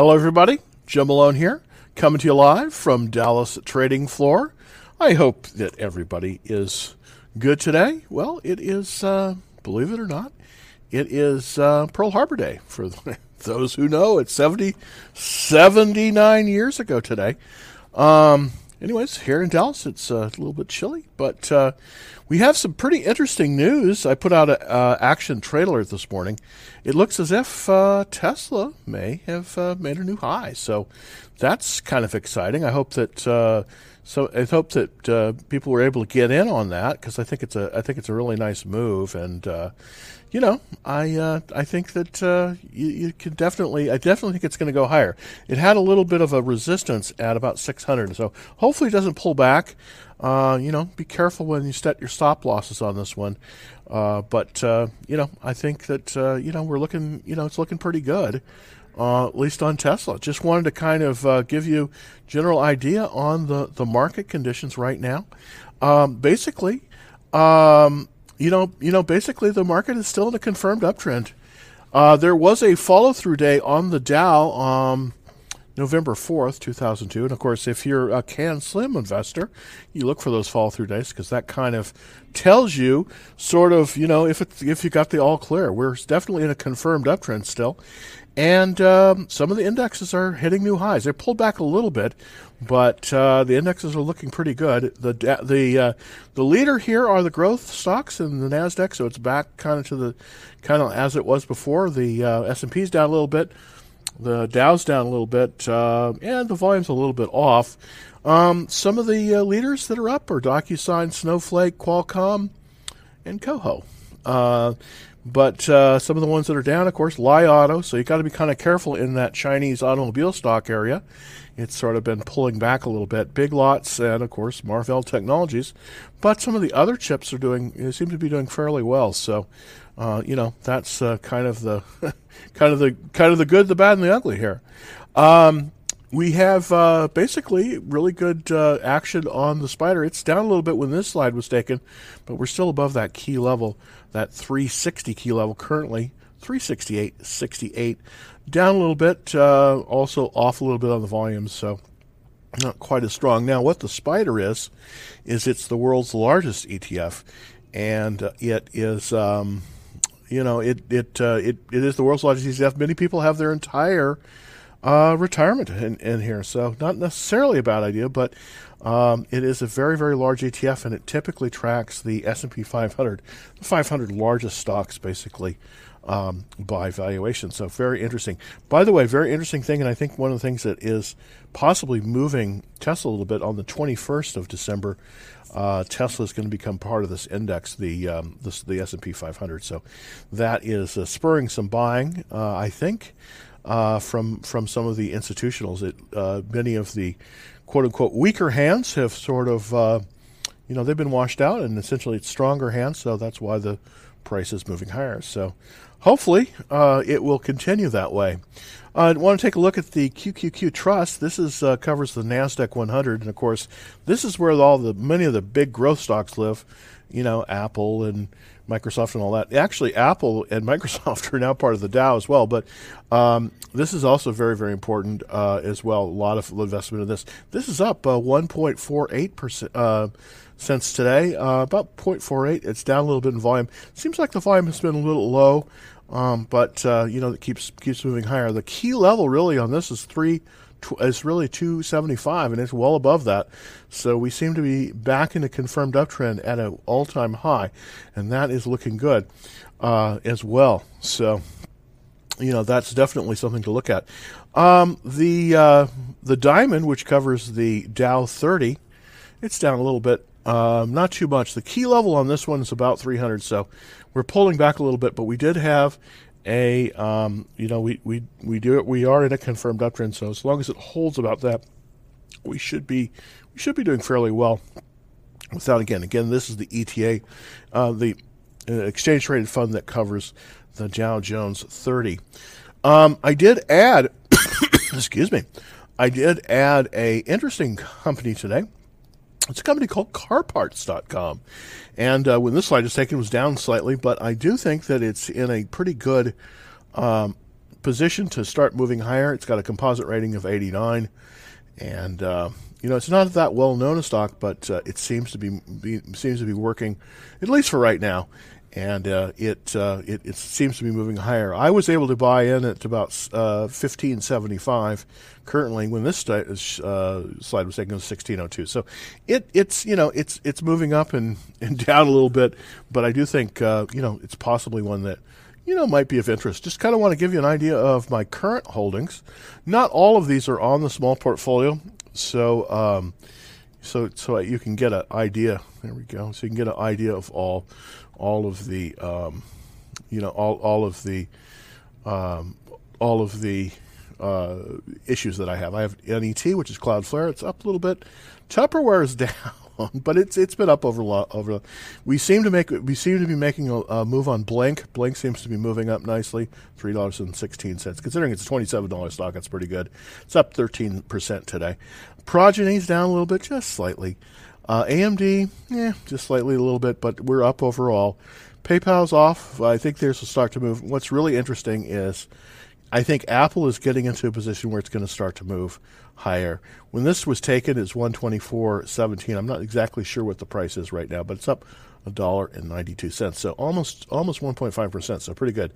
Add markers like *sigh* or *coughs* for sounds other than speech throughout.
Hello, everybody. Jim Malone here, coming to you live from Dallas Trading Floor. I hope that everybody is good today. Well, it is, uh, believe it or not, it is uh, Pearl Harbor Day. For *laughs* those who know, it's 70, 79 years ago today. Um, anyways, here in Dallas, it's uh, a little bit chilly, but uh, we have some pretty interesting news. I put out an uh, action trailer this morning. It looks as if uh, Tesla may have uh, made a new high, so that's kind of exciting. I hope that uh, so I hope that people were able to get in on that because I think it's a I think it's a really nice move, and you know I uh, I think that uh, you, you can definitely I definitely think it's going to go higher. It had a little bit of a resistance at about 600, so hopefully it doesn't pull back. Uh, you know, be careful when you set your stop losses on this one. Uh, but you know, I think that you know we're looking you know it's looking pretty good uh, at least on Tesla. Just wanted to kind of uh, give you general idea on the, the market conditions right now. Um, basically, um, you know, you know, basically the market is still in a confirmed uptrend. Uh, there was a follow through day on the Dow, um, November 4th, 2002. And of course, if you're a CAN Slim investor, you look for those follow through days because that kind of tells you sort of, you know, if it's, if you got the all clear. We're definitely in a confirmed uptrend still. And um, some of the indexes are hitting new highs. They pulled back a little bit, but uh, the indexes are looking pretty good. The the uh, the leader here are the growth stocks and the Nasdaq, so it's back kind of to the kind of as it was before. The uh, S and P's down a little bit, the Dow's down a little bit, uh, and the volume's a little bit off. Um, some of the uh, leaders that are up are DocuSign, Snowflake, Qualcomm, and Coho. But uh, some of the ones that are down, of course, Li Auto. So you got to be kind of careful in that Chinese automobile stock area. It's sort of been pulling back a little bit. Big Lots and, of course, Marvell Technologies. But some of the other chips are doing seem to be doing fairly well. So, uh, you know, that's uh, kind of the *laughs* kind of the kind of the good, the bad, and the ugly here. Um, we have uh, basically really good uh, action on the spider. It's down a little bit when this slide was taken, but we're still above that key level, that 360 key level currently, 368 68 Down a little bit, uh, also off a little bit on the volumes, so not quite as strong. Now, what the spider is, is it's the world's largest ETF, and uh, it is. Um, you know, it it, uh, it it is the world's largest ETF. Many people have their entire uh, retirement in, in here. So not necessarily a bad idea, but um, it is a very very large ETF, and it typically tracks the S and P 500, the 500 largest stocks, basically. Um, by valuation. So very interesting. By the way, very interesting thing, and I think one of the things that is possibly moving Tesla a little bit on the 21st of December, uh, Tesla is going to become part of this index, the um, this, the S and P 500. So that is uh, spurring some buying, uh, I think uh, from from some of the institutionals. It, uh, many of the quote unquote weaker hands have sort of uh, you know they've been washed out, and essentially it's stronger hands. So that's why the price is moving higher. So hopefully uh, it will continue that way. I want to take a look at the QQQ Trust. This is uh, covers the Nasdaq 100, and of course, this is where all the many of the big growth stocks live. You know, Apple and Microsoft and all that. Actually, Apple and *laughs* Microsoft are now part of the Dow as well, but um, this is also very, very important uh, as well. A lot of investment in this. This is up uh, 1.48% uh, since today, uh, about 0.48. It's down a little bit in volume. Seems like the volume has been a little low, um, but uh, you know it keeps keeps moving higher. The key level really on this is three it's really 275 and it's well above that. So we seem to be back in a confirmed uptrend at an all-time high, and that is looking good uh, as well. So you know that's definitely something to look at. Um, the uh, the diamond, which covers the Dow 30, it's down a little bit, um, not too much. The key level on this one is about 300, so we're pulling back a little bit, but we did have a um, you know we, we we do it we are in a confirmed uptrend so as long as it holds about that we should be we should be doing fairly well without again again this is the ETF uh, the uh, exchange traded fund that covers the Dow Jones 30 um, I did add *coughs* excuse me I did add a interesting company today it's a company called carparts.com. And uh, when this slide is taken, it was down slightly, but I do think that it's in a pretty good, um, positioned to start moving higher. It's got a composite rating of 89, and uh, you know it's not that well known a stock, but uh, it seems to be, be, seems to be working, at least for right now and uh, it, uh, it, it seems to be moving higher. I was able to buy in at about uh, fifteen seventy five. Currently, when this st- uh, slide was taken, was sixteen oh two. So it it's you know it's it's moving up and, *laughs* and down a little bit, but I do think uh, you know it's possibly one that you know might be of interest. Just kind of want to give you an idea of my current holdings. Not all of these are on the small portfolio, so. Um, so, so you can get an idea. There we go. So you can get an idea of all all of the um, you know all all of the um, all of the uh, issues that I have. I have NET, which is Cloudflare. It's up a little bit. Tupperware is *laughs* down, but it's it's been up over over. We seem to make we seem to be making a, a move on Blink. Blink seems to be moving up nicely, three dollars and sixteen cents. Considering it's a twenty seven dollars stock, that's pretty good. It's up thirteen percent today. Progenity's down a little bit, just slightly. Uh, AMD, yeah, just slightly a little bit, but we're up overall. PayPal's off. I think there's a start to move. What's really interesting is I think Apple is getting into a position where it's going to start to move higher. When this was taken, it's 124.17. I'm not exactly sure what the price is right now, but it's up a dollar and 92 cents. So almost almost 1.5 percent. So pretty good.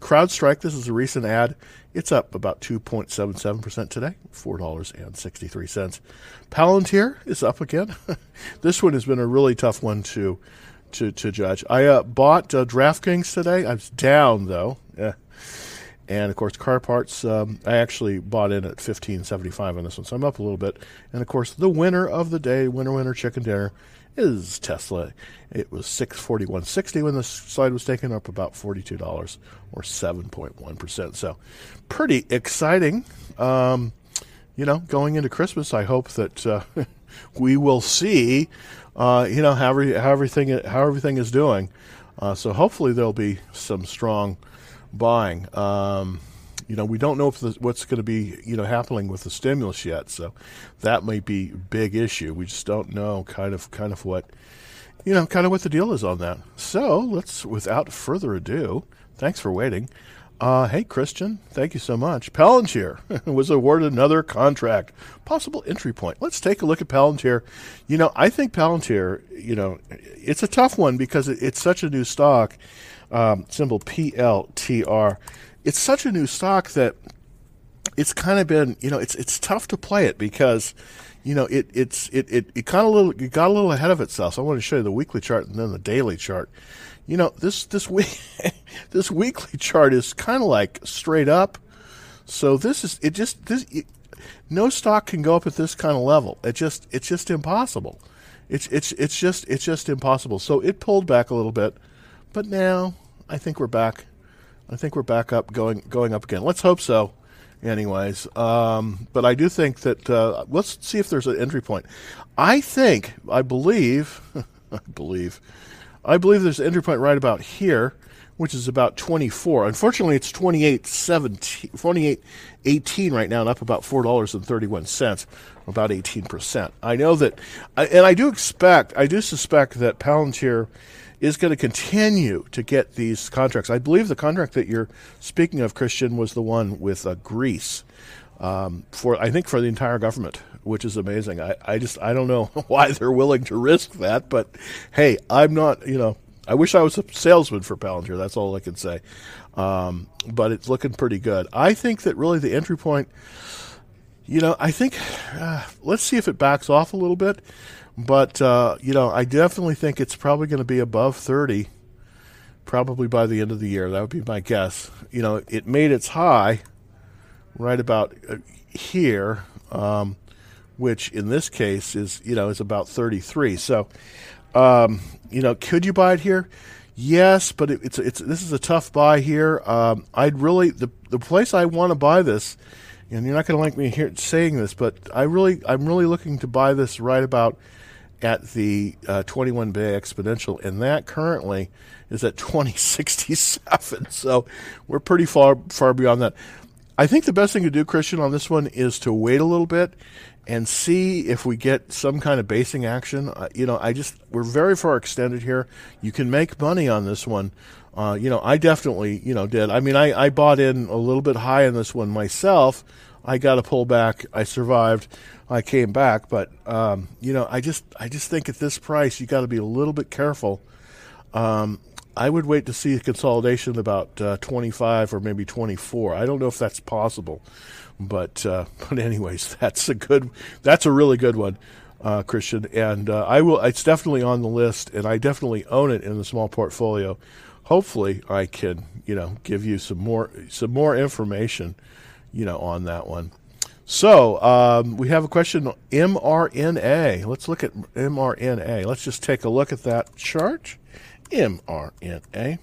CrowdStrike. This is a recent ad. It's up about 2.77 percent today. Four dollars and 63 cents. Palantir is up again. *laughs* this one has been a really tough one to to to judge. I uh, bought uh, DraftKings today. I was down though. And of course, car parts. Um, I actually bought in at fifteen seventy five on this one, so I'm up a little bit. And of course, the winner of the day, winner winner chicken dinner, is Tesla. It was six forty one sixty when the slide was taken, up about forty two dollars or seven point one percent. So, pretty exciting. Um, you know, going into Christmas, I hope that uh, *laughs* we will see, uh, you know, how, how everything how everything is doing. Uh, so hopefully there'll be some strong buying. Um, you know, we don't know if the, what's going to be, you know, happening with the stimulus yet. So that might be a big issue. We just don't know kind of, kind of what, you know, kind of what the deal is on that. So let's, without further ado, thanks for waiting. Uh, hey, Christian, thank you so much. Palantir *laughs* was awarded another contract, possible entry point. Let's take a look at Palantir. You know, I think Palantir, you know, it's a tough one because it's such a new stock. Um, symbol PLTR it's such a new stock that it's kind of been, you know, it's it's tough to play it because, you know, it it's it it, it kind of little it got a little ahead of itself. So I want to show you the weekly chart and then the daily chart. You know, this this *laughs* week this weekly chart is kind of like straight up. So this is it just this it, no stock can go up at this kind of level. It just it's just impossible. It's it's it's just it's just impossible. So it pulled back a little bit, but now I think we're back I think we're back up, going going up again. Let's hope so. Anyways, um, but I do think that uh, let's see if there's an entry point. I think, I believe, *laughs* I believe, I believe there's an entry point right about here, which is about 24. Unfortunately, it's 28 17, 28 18 right now, and up about four dollars and 31 cents, about 18 percent. I know that, and I do expect, I do suspect that Palantir is going to continue to get these contracts. I believe the contract that you're speaking of, Christian, was the one with uh, Greece um, for I think for the entire government, which is amazing. I, I just I don't know *laughs* why they're willing to risk that, but hey, I'm not you know I wish I was a salesman for Palantir. That's all I can say. Um, but it's looking pretty good. I think that really the entry point. You know, I think uh, let's see if it backs off a little bit. But, uh, you know, I definitely think it's probably going to be above 30 probably by the end of the year. That would be my guess. You know, it made its high right about uh, here, um, which in this case is, you know, is about 33. So, um, you know, could you buy it here? Yes, but it, it's it's this is a tough buy here. Um, I'd really the the place I want to buy this, and you're not going to like me here saying this, but I really I'm really looking to buy this right about at the uh, 21 day exponential, and that currently is at 2067. *laughs* So we're pretty far far beyond that. I think the best thing to do, Christian, on this one is to wait a little bit and see if we get some kind of basing action. Uh, you know, I just we're very far extended here. You can make money on this one. Uh, you know, I definitely you know did. I mean, I, I bought in a little bit high on this one myself. I got a pullback. I survived. I came back, but um, you know, I just I just think at this price you got to be a little bit careful. Um, I would wait to see a consolidation about uh, 25 or maybe 24. I don't know if that's possible, but uh, *laughs* but anyways, that's a good, that's a really good one, uh, Christian. And uh, I will. It's definitely on the list, and I definitely own it in the small portfolio. Hopefully, I can you know give you some more some more information, you know, on that one. So um, we have a question mRNA. Let's look at mRNA. Let's just take a look at that chart. mRNA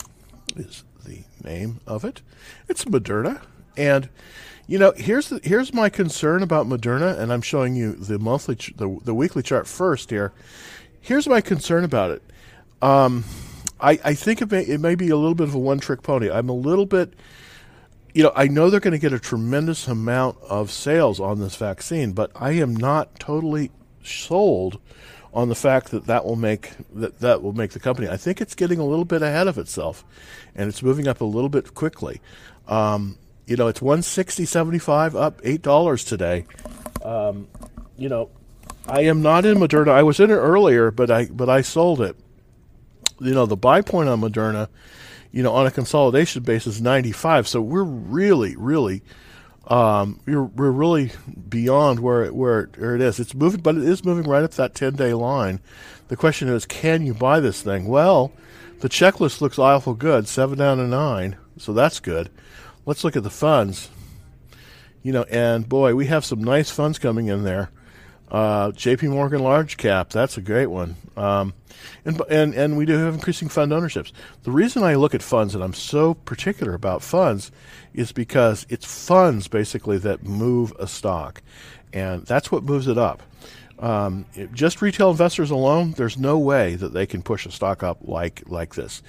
is the name of it. It's Moderna, and you know here's the, here's my concern about Moderna, and I'm showing you the monthly ch- the the weekly chart first here. Here's my concern about it. Um, I I think it may it may be a little bit of a one trick pony. I'm a little bit you know, I know they're going to get a tremendous amount of sales on this vaccine, but I am not totally sold on the fact that that will make that that will make the company. I think it's getting a little bit ahead of itself, and it's moving up a little bit quickly. Um, you know, it's one sixty seventy five up eight dollars today. Um, you know, I am not in Moderna. I was in it earlier, but I but I sold it. You know, the buy point on Moderna you know, on a consolidation basis, 95. So we're really, really, um, we're, we're really beyond where it, where, it, where it is. It's moving, but it is moving right up that 10 day line. The question is, can you buy this thing? Well, the checklist looks awful good, seven down to nine, so that's good. Let's look at the funds. You know, and boy, we have some nice funds coming in there. Uh, J.P. Morgan Large Cap, that's a great one. Um, and, and, and we do have increasing fund ownerships. The reason I look at funds and I'm so particular about funds is because it's funds basically that move a stock. And that's what moves it up. Um, it, just retail investors alone, there's no way that they can push a stock up like like this.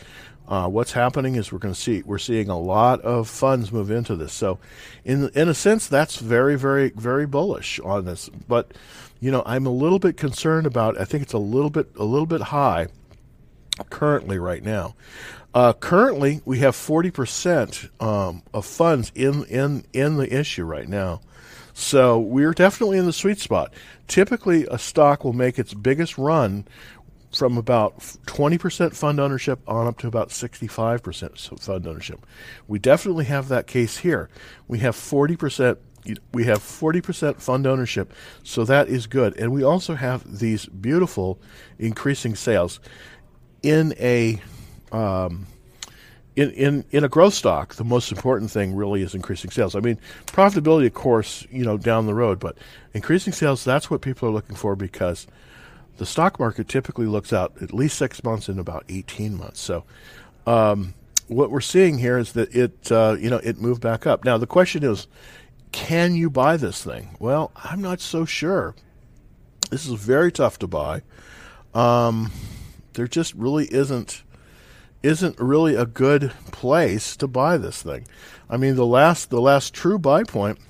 Uh, what's happening is we're going to see we're seeing a lot of funds move into this. So, in in a sense, that's very very very bullish on this. But you know, I'm a little bit concerned about. I think it's a little bit a little bit high currently right now. Uh, currently, we have 40% um, of funds in, in, in the issue right now. So we're definitely in the sweet spot. Typically, a stock will make its biggest run from about 20% fund ownership on up to about 65% fund ownership. We definitely have that case here. We have 40% we have 40% fund ownership, so that is good. And we also have these beautiful increasing sales in a um, in, in, in a growth stock, the most important thing really is increasing sales. I mean, profitability, of course, you know, down the road, but increasing sales, that's what people are looking for because – the stock market typically looks out at least six months and about 18 months. So, um, what we're seeing here is that it, uh, you know, it moved back up. Now, the question is, can you buy this thing? Well, I'm not so sure. This is very tough to buy. Um, there just really isn't isn't really a good place to buy this thing. I mean, the last the last true buy point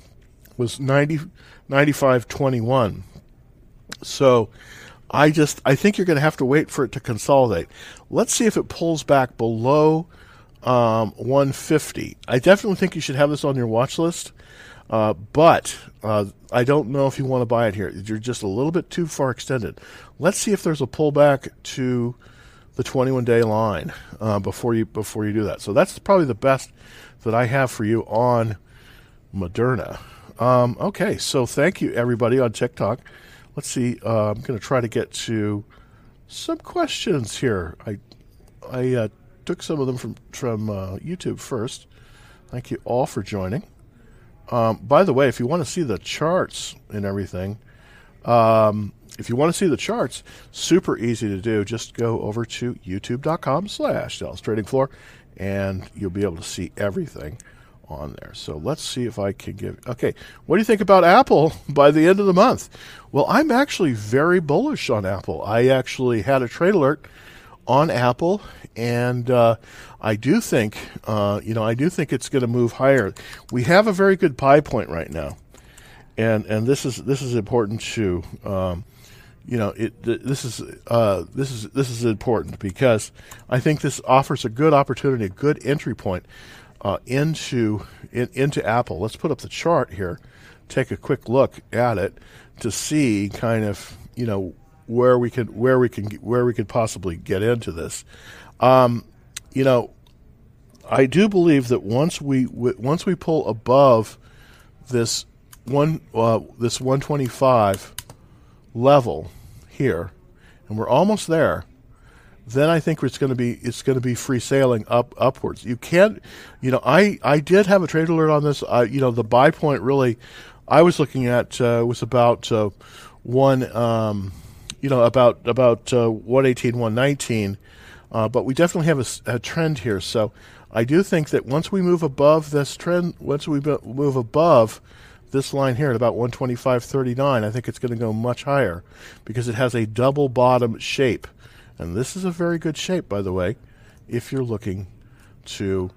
was 90 95.21. So I just I think you're going to have to wait for it to consolidate. Let's see if it pulls back below um, 150. I definitely think you should have this on your watch list, uh, but uh, I don't know if you want to buy it here. You're just a little bit too far extended. Let's see if there's a pullback to the 21 day line uh, before you before you do that. So that's probably the best that I have for you on Moderna. Um, okay, so thank you everybody on TikTok let's see. Uh, I'm going to try to get to some questions here. I I uh, took some of them from from uh, YouTube first. Thank you all for joining. Um, by the way, if you want to see the charts and everything, um, if you want to see the charts, super easy to do. Just go over to youtube.com slash Dallas Trading Floor, and you'll be able to see everything on there. So let's see if I can give. Okay, what do you think about Apple *laughs* by the end of the month? Well, I'm actually very bullish on Apple. I actually had a trade alert on Apple, and uh, I do think, uh, you know, I do think it's going to move higher. We have a very good buy point right now, and and this is this is important too. Um, you know, it this is uh, this is this is important because I think this offers a good opportunity, a good entry point uh, into in, into Apple. Let's put up the chart here, take a quick look at it to see kind of you know where we could where we can where we could possibly get into this. Um, you know, I do believe that once we once we pull above this one uh, this 125 level here, and we're almost there. Then I think it's going to be it's going to be free sailing up upwards. You can't, you know, I I did have a trade alert on this. I, you know, the buy point really, I was looking at uh, was about uh, one. Um, you know, about about uh, 118, 119. Uh, but we definitely have a, a, trend here. So I do think that once we move above this trend, once we move above this line here at about 125.39, I think it's going to go much higher because it has a double bottom shape. And this is a very good shape, by the way, if you're looking to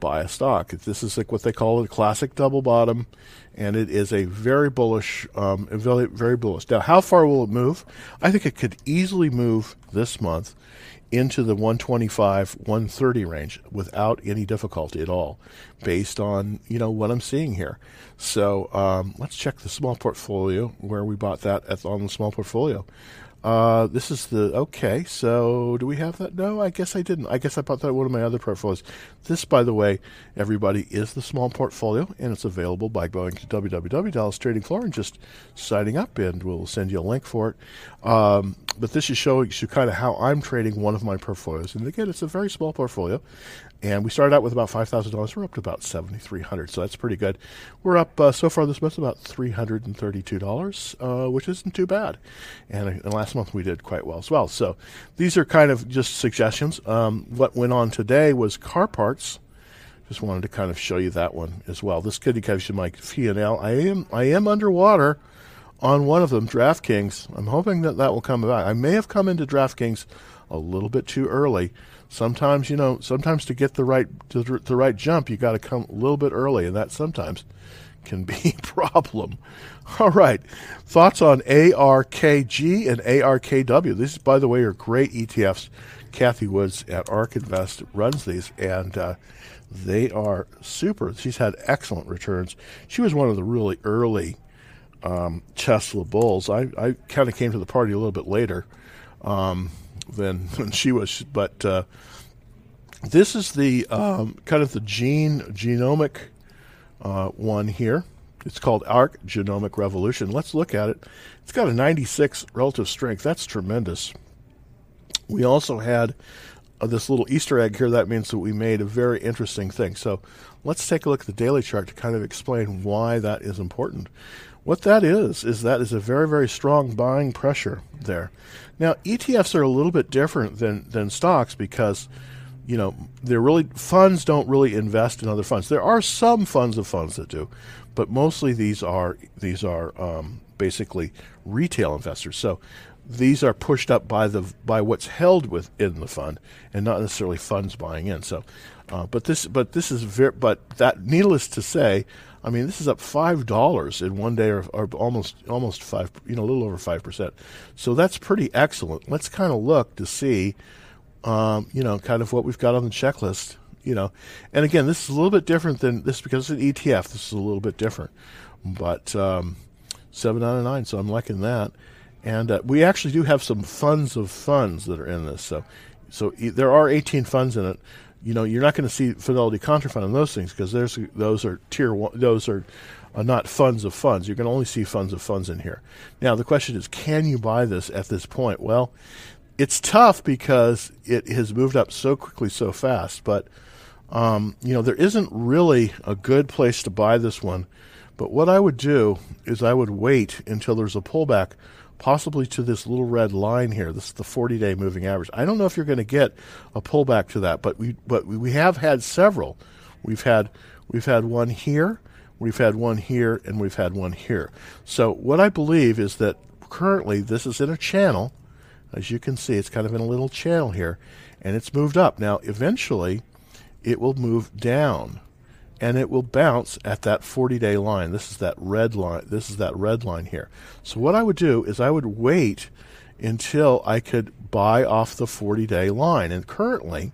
buy a stock. This is like what they call a classic double bottom, and it is a very bullish, um, very, very bullish. Now, how far will it move? I think it could easily move this month into the 125, 130 range without any difficulty at all, based on you know what I'm seeing here. So um, let's check the small portfolio where we bought that at, on the small portfolio. Uh, this is the okay. So do we have that? No, I guess I didn't. I guess I bought that one of my other portfolios. This, by the way, everybody is the small portfolio, and it's available by going to www.dallastradingfloor and just signing up, and we'll send you a link for it. Um, but this is showing you kind of how I'm trading one of my portfolios, and again, it's a very small portfolio. And we started out with about five thousand dollars. We're up to about seventy three hundred, so that's pretty good. We're up uh, so far this month about three hundred and thirty two dollars, uh, which isn't too bad. And, and, last month we did quite well as well. So these are kind of just suggestions. Um, what went on today was car parts. Just wanted to kind of show you that one as well. This could give you my P and L. I am I am underwater on one of them, DraftKings. I'm hoping that that will come back. I may have come into DraftKings a little bit too early sometimes you know sometimes to get the right to the right jump you got to come a little bit early and that sometimes can be a problem. *laughs* All right. Thoughts on arkg and arkw these by the way are great etfs Cathie woods at ARK Invest runs these and uh, they are super. She's had excellent returns. She was one of the really early um, tesla bulls. I, I kind of came to the party a little bit later. Um, than *laughs* when she was. But uh, this is the um, kind of the gene genomic uh, one here. It's called ARK Genomic Revolution. Let's look at it. It's got a 96 relative strength. That's tremendous. We also had uh, this little Easter egg here. That means that we made a very interesting thing. So let's take a look at the daily chart to kind of explain why that is important. What that is, is that is a very, very strong buying pressure there. Now, ETFs are a little bit different than, than stocks because, you know, they're really, funds don't really invest in other funds. There are some funds of funds that do, but mostly these are, these are um, basically retail investors. So these are pushed up by the by what's held within the fund and not necessarily funds buying in. So, uh, but this but this is very but that needless to say, I mean, this is up five dollars in one day, or, or, almost almost five, you know, a little over five percent. So that's pretty excellent. Let's kind of look to see, um, you know, kind of what we've got on the checklist. You know, and again, this is a little bit different than this because it's an ETF. This is a little bit different, but um, seven out of nine. So I'm liking that. And uh, we actually do have some funds of funds that are in this. So, so there are 18 funds in it you know, you're not going to see Fidelity Contrafund on those things because there's those are tier one, those are not funds of funds. You're going to only see funds of funds in here. Now the question is, can you buy this at this point? Well, it's tough because it has moved up so quickly, so fast. But um, you know, there isn't really a good place to buy this one. But what I would do is I would wait until there's a pullback possibly to this little red line here. This is the 40-day moving average. I don't know if you're going to get a pullback to that, but we but we have had several. We've had we've had one here, we've had one here, and we've had one here. So what I believe is that currently this is in a channel, As you can see, it's kind of in a little channel here, and it's moved up. Now, eventually, it will move down, and it will bounce at that 40-day line. This is that red line. This is that red line here. So what I would do is I would wait until I could buy off the 40-day line, and currently,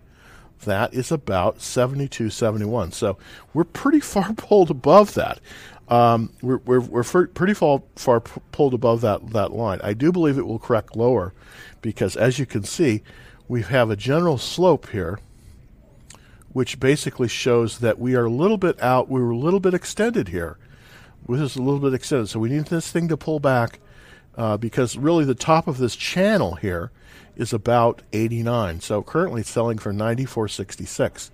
that is about 72.71. So we're pretty *laughs* far pulled above that. Um, we're we're, we're pretty far, far pulled above that, that line. I do believe it will correct lower because, as you can see, we have a general slope here, which basically shows that we are a little bit out. We were a little bit extended here. This is a little bit extended, so we need this thing to pull back uh, because really the top of this channel here is about 89. So currently it's selling for 94.66.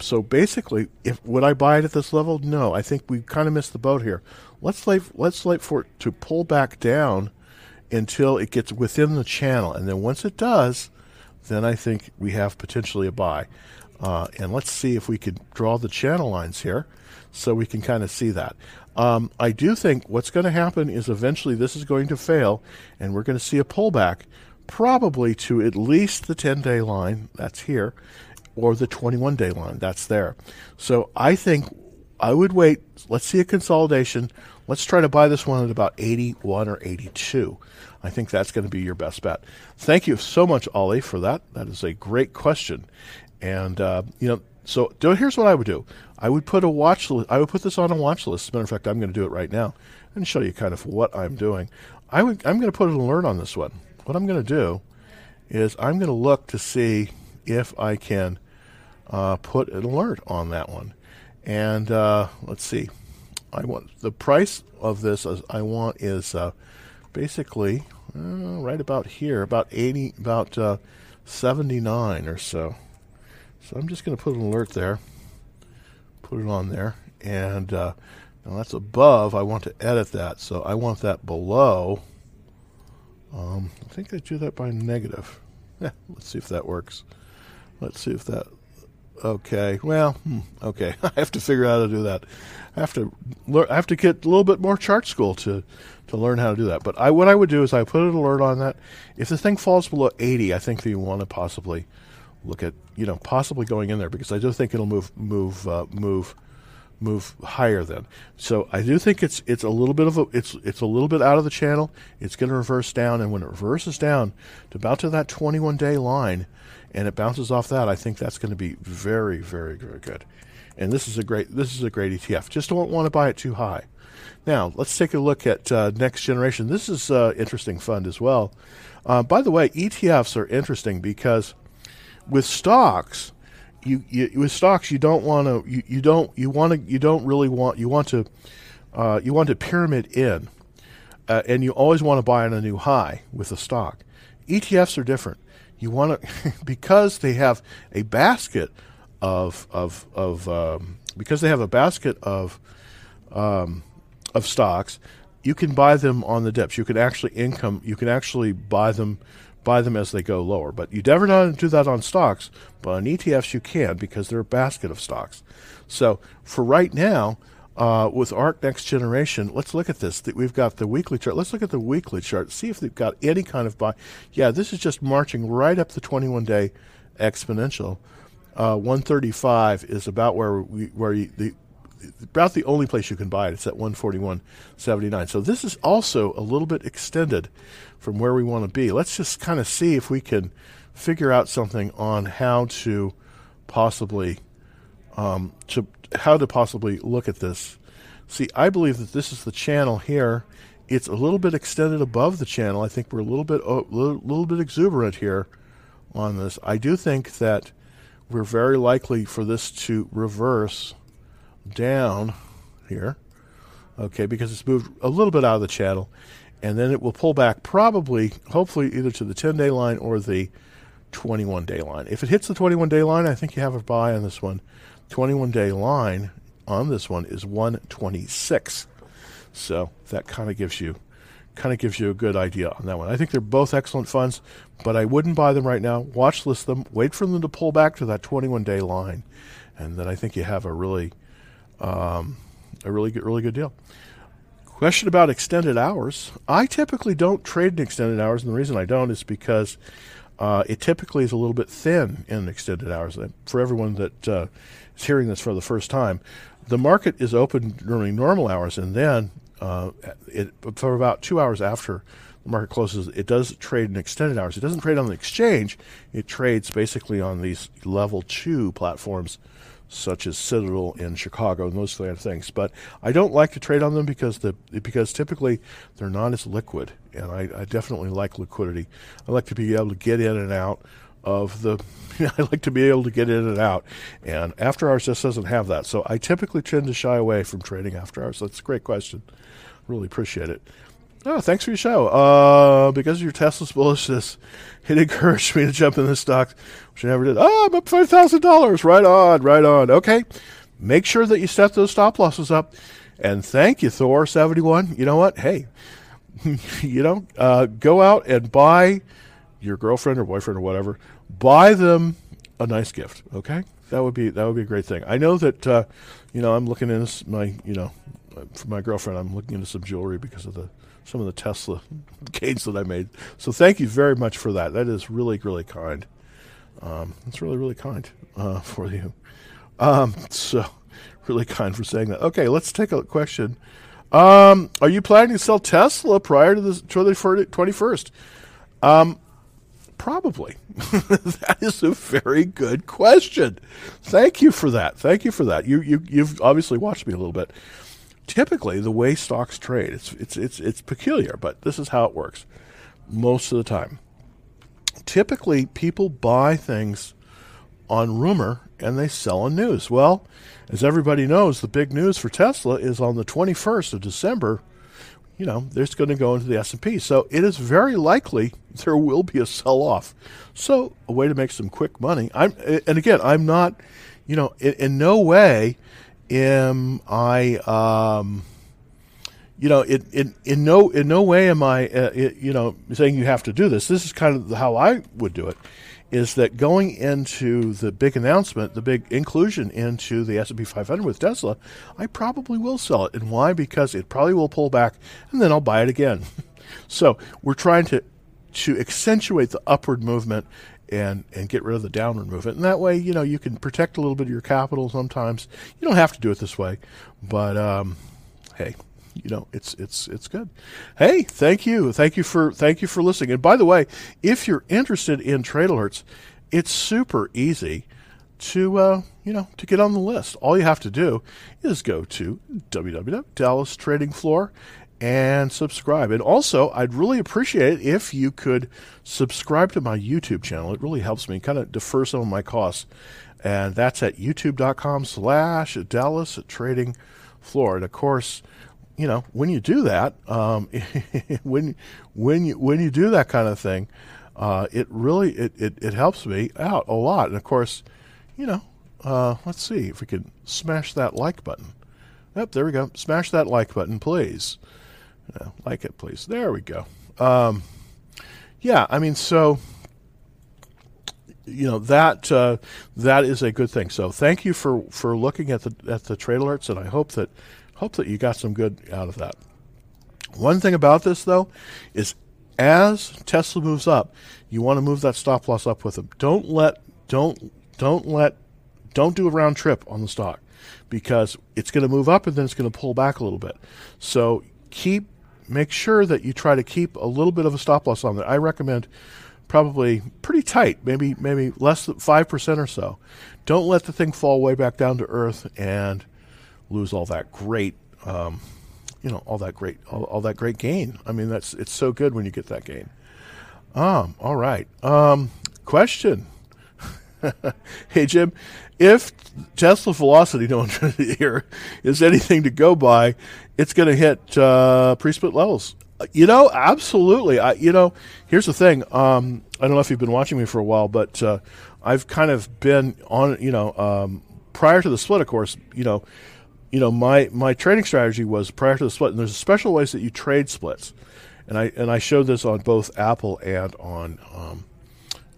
So basically, if would I buy it at this level? No, I think we kind of missed the boat here. Let's wait. Let's wait for it to pull back down until it gets within the channel, and then once it does, then I think we have potentially a buy. Uh, and let's see if we could draw the channel lines here, so we can kind of see that. Um, I do think what's going to happen is eventually this is going to fail, and we're going to see a pullback, probably to at least the 10-day line. That's here or the 21 day line. That's there. So I think I would wait. Let's see a consolidation. Let's try to buy this one at about 81 or 82. I think that's going to be your best bet. Thank you so much, Ollie, for that. That is a great question. And, uh, you know, so here's what I would do. I would put a watch list. I would put this on a watch list. As a matter of fact, I'm going to do it right now and show you kind of what I'm doing. I would, I'm going to put an alert on this one. What I'm going to do is I'm going to look to see if I can uh, put an alert on that one. And uh, let's see, I want the price of this. I want is uh, basically uh, right about here, about eighty, about uh, seventy nine or so. So I'm just going to put an alert there, put it on there, and uh, now that's above. I want to edit that, so I want that below. Um, I think I do that by negative. Yeah, let's see if that works. Let's see if that Okay. Well, hmm, okay. *laughs* I have to figure out how to do that. I have to learn. I have to get a little bit more chart school to to learn how to do that. But I, what I would do is I put an alert on that. If the thing falls below 80, I think that you want to possibly look at you know possibly going in there because I do think it'll move move uh, move move higher then. So I do think it's it's a little bit of a it's it's a little bit out of the channel. It's going to reverse down, and when it reverses down to about to that 21 day line, and it bounces off that, I think that's going to be very very very good. And this is a great this is a great ETF. Just don't want to buy it too high. Now let's take a look at uh, next generation. This is uh, interesting fund as well. Uh, by the way, ETFs are interesting because with stocks you, you with stocks you don't want to you, you don't you want to you don't really want you want to uh, you want to pyramid in uh, and you always want to buy on a new high with a stock. ETFs are different. You want to *laughs* because they have a basket of of of um, because they have a basket of um, of stocks you can buy them on the dips. You can actually income you can actually buy them buy them as they go lower. But you never know do that on stocks, but on ETFs you can because they're a basket of stocks. So for right now, uh, with ARK Next Generation, let's look at this. We've got the weekly chart. Let's look at the weekly chart. See if they've got any kind of buy. Yeah, this is just marching right up the 21-day exponential. Uh, 135 is about where we where you, the about the only place you can buy it. It's at 141.79. So this is also a little bit extended from where we want to be. Let's just kind of see if we can figure out something on how to possibly um, to how to possibly look at this. See, I believe that this is the channel here. It's a little bit extended above the channel. I think we're a little bit a oh, little, little bit exuberant here on this. I do think that we're very likely for this to reverse down here, okay, because it's moved a little bit out of the channel and then it will pull back probably, hopefully, either to the 10 day line or the 21 day line. If it hits the 21 day line, I think you have a buy on this one. 21 day line on this one is 126. So that kind of gives you kind of gives you a good idea on that one. I think they're both excellent funds, but I wouldn't buy them right now. Watch list them, wait for them to pull back to that 21 day line, and then I think you have a really um, a really good really good deal Question about extended hours. I typically don't trade in extended hours, and the reason I don't is because uh, it typically is a little bit thin in extended hours. For everyone that uh, is hearing this for the first time, the market is open during normal hours, and then uh, it, for about two hours after the market closes, it does trade in extended hours. It doesn't trade on the exchange. It trades basically on these level two platforms such as Citadel in Chicago and those kind of things. But I don't like to trade on them because the because typically they're not as liquid, and I, I definitely like liquidity. I like to be able to get in and out of the. *laughs* I like to be able to get in and out, and after hours just doesn't have that. So I typically tend to shy away from trading after hours. That's a great question. Really appreciate it. Oh, thanks for your show. Uh, because of your Tesla's bullishness, it encouraged me to jump in the stock, which I never did. Oh, I'm up five thousand dollars. Right on, right on. Okay, make sure that you set those stop losses up. And thank you, Thor seventy one. You know what? Hey, *laughs* you know, uh, go out and buy your girlfriend or boyfriend or whatever. Buy them a nice gift. Okay, that would be that would be a great thing. I know that uh, you know I'm looking into my you know for my girlfriend I'm looking into some jewelry because of the some of the Tesla *laughs* gains that I made. So thank you very much for that. That is really, really kind. Um, it's really, really kind uh, *laughs* for you. Um, so *laughs* really kind for saying that. Okay, let's take a question. Um, are you planning to sell Tesla prior to the 21st? Um, probably. that is a very good question. Thank you for that. Thank you for that. You, you, you've obviously watched me a little bit typically the way stocks trade, it's it's it's it's peculiar, but this is how it works most of the time. Typically, people buy things on rumor and they sell on news. Well, as everybody knows, the big news for Tesla is on the 21st of December. You know, there's going to go into the S&P. So it is very likely *laughs* there will be a sell-off. So a way to make some quick money. I'm, and again, I'm not, you know, in, in no way am I, um, you know, it, it, in no in no way am I, uh, it, you know, saying you have to do this. This is kind of how I would do it. Is that going into the big announcement, the big inclusion into the S&P 500 with Tesla? I probably will sell it, and why? Because it probably will pull back, and then I'll buy it again. *laughs* so we're trying to to accentuate the upward movement and and get rid of the downward movement. And that way, you know, you can protect a little bit of your capital. Sometimes you don't have to do it this way, but um, hey, you know, it's it's it's good. Hey, thank you, thank you for thank you for listening. And by the way, if you're interested in trade alerts, it's super easy to uh, you know to get on the list. All you have to do is go to www.dallastradingfloor and subscribe. And also, I'd really appreciate it if you could subscribe to my YouTube channel. It really helps me kind of defer some of my costs. And that's at youtube.com slash Dallas Trading Floor. And of course, you know, when you do that, um, *laughs* when when you when you do that kind of thing, uh, it really it, it, it helps me out a lot. And of course, you know, uh, let's see if we can smash that like button. Yep, there we go. Smash that like button, please. Like it, please. There we go. Um, yeah, I mean, so you know that uh, that is a good thing. So thank you for, for looking at the at the trade alerts, and I hope that hope that you got some good out of that. One thing about this though is as Tesla moves up, you want to move that stop loss up with them. Don't let don't don't let don't do a round trip on the stock because it's going to move up and then it's going to pull back a little bit. So keep make sure that you try to keep a little bit of a stop loss on there. I recommend probably pretty tight, maybe maybe less than five percent or so. Don't let the thing fall way back down to earth and lose all that great, um, you know, all that great, all, all, that great gain. I mean, that's it's so good when you get that gain. Um, all right. Um, question. *laughs* hey Jim, if Tesla velocity, no one here, is anything to go by, it's going to hit uh, pre-split levels. You know, absolutely. I, you know, here's the thing. Um, I don't know if you've been watching me for a while, but uh, I've kind of been on. You know, um, prior to the split, of course. You know, you know, my my trading strategy was prior to the split, and there's special ways that you trade splits, and I and I showed this on both Apple and on um,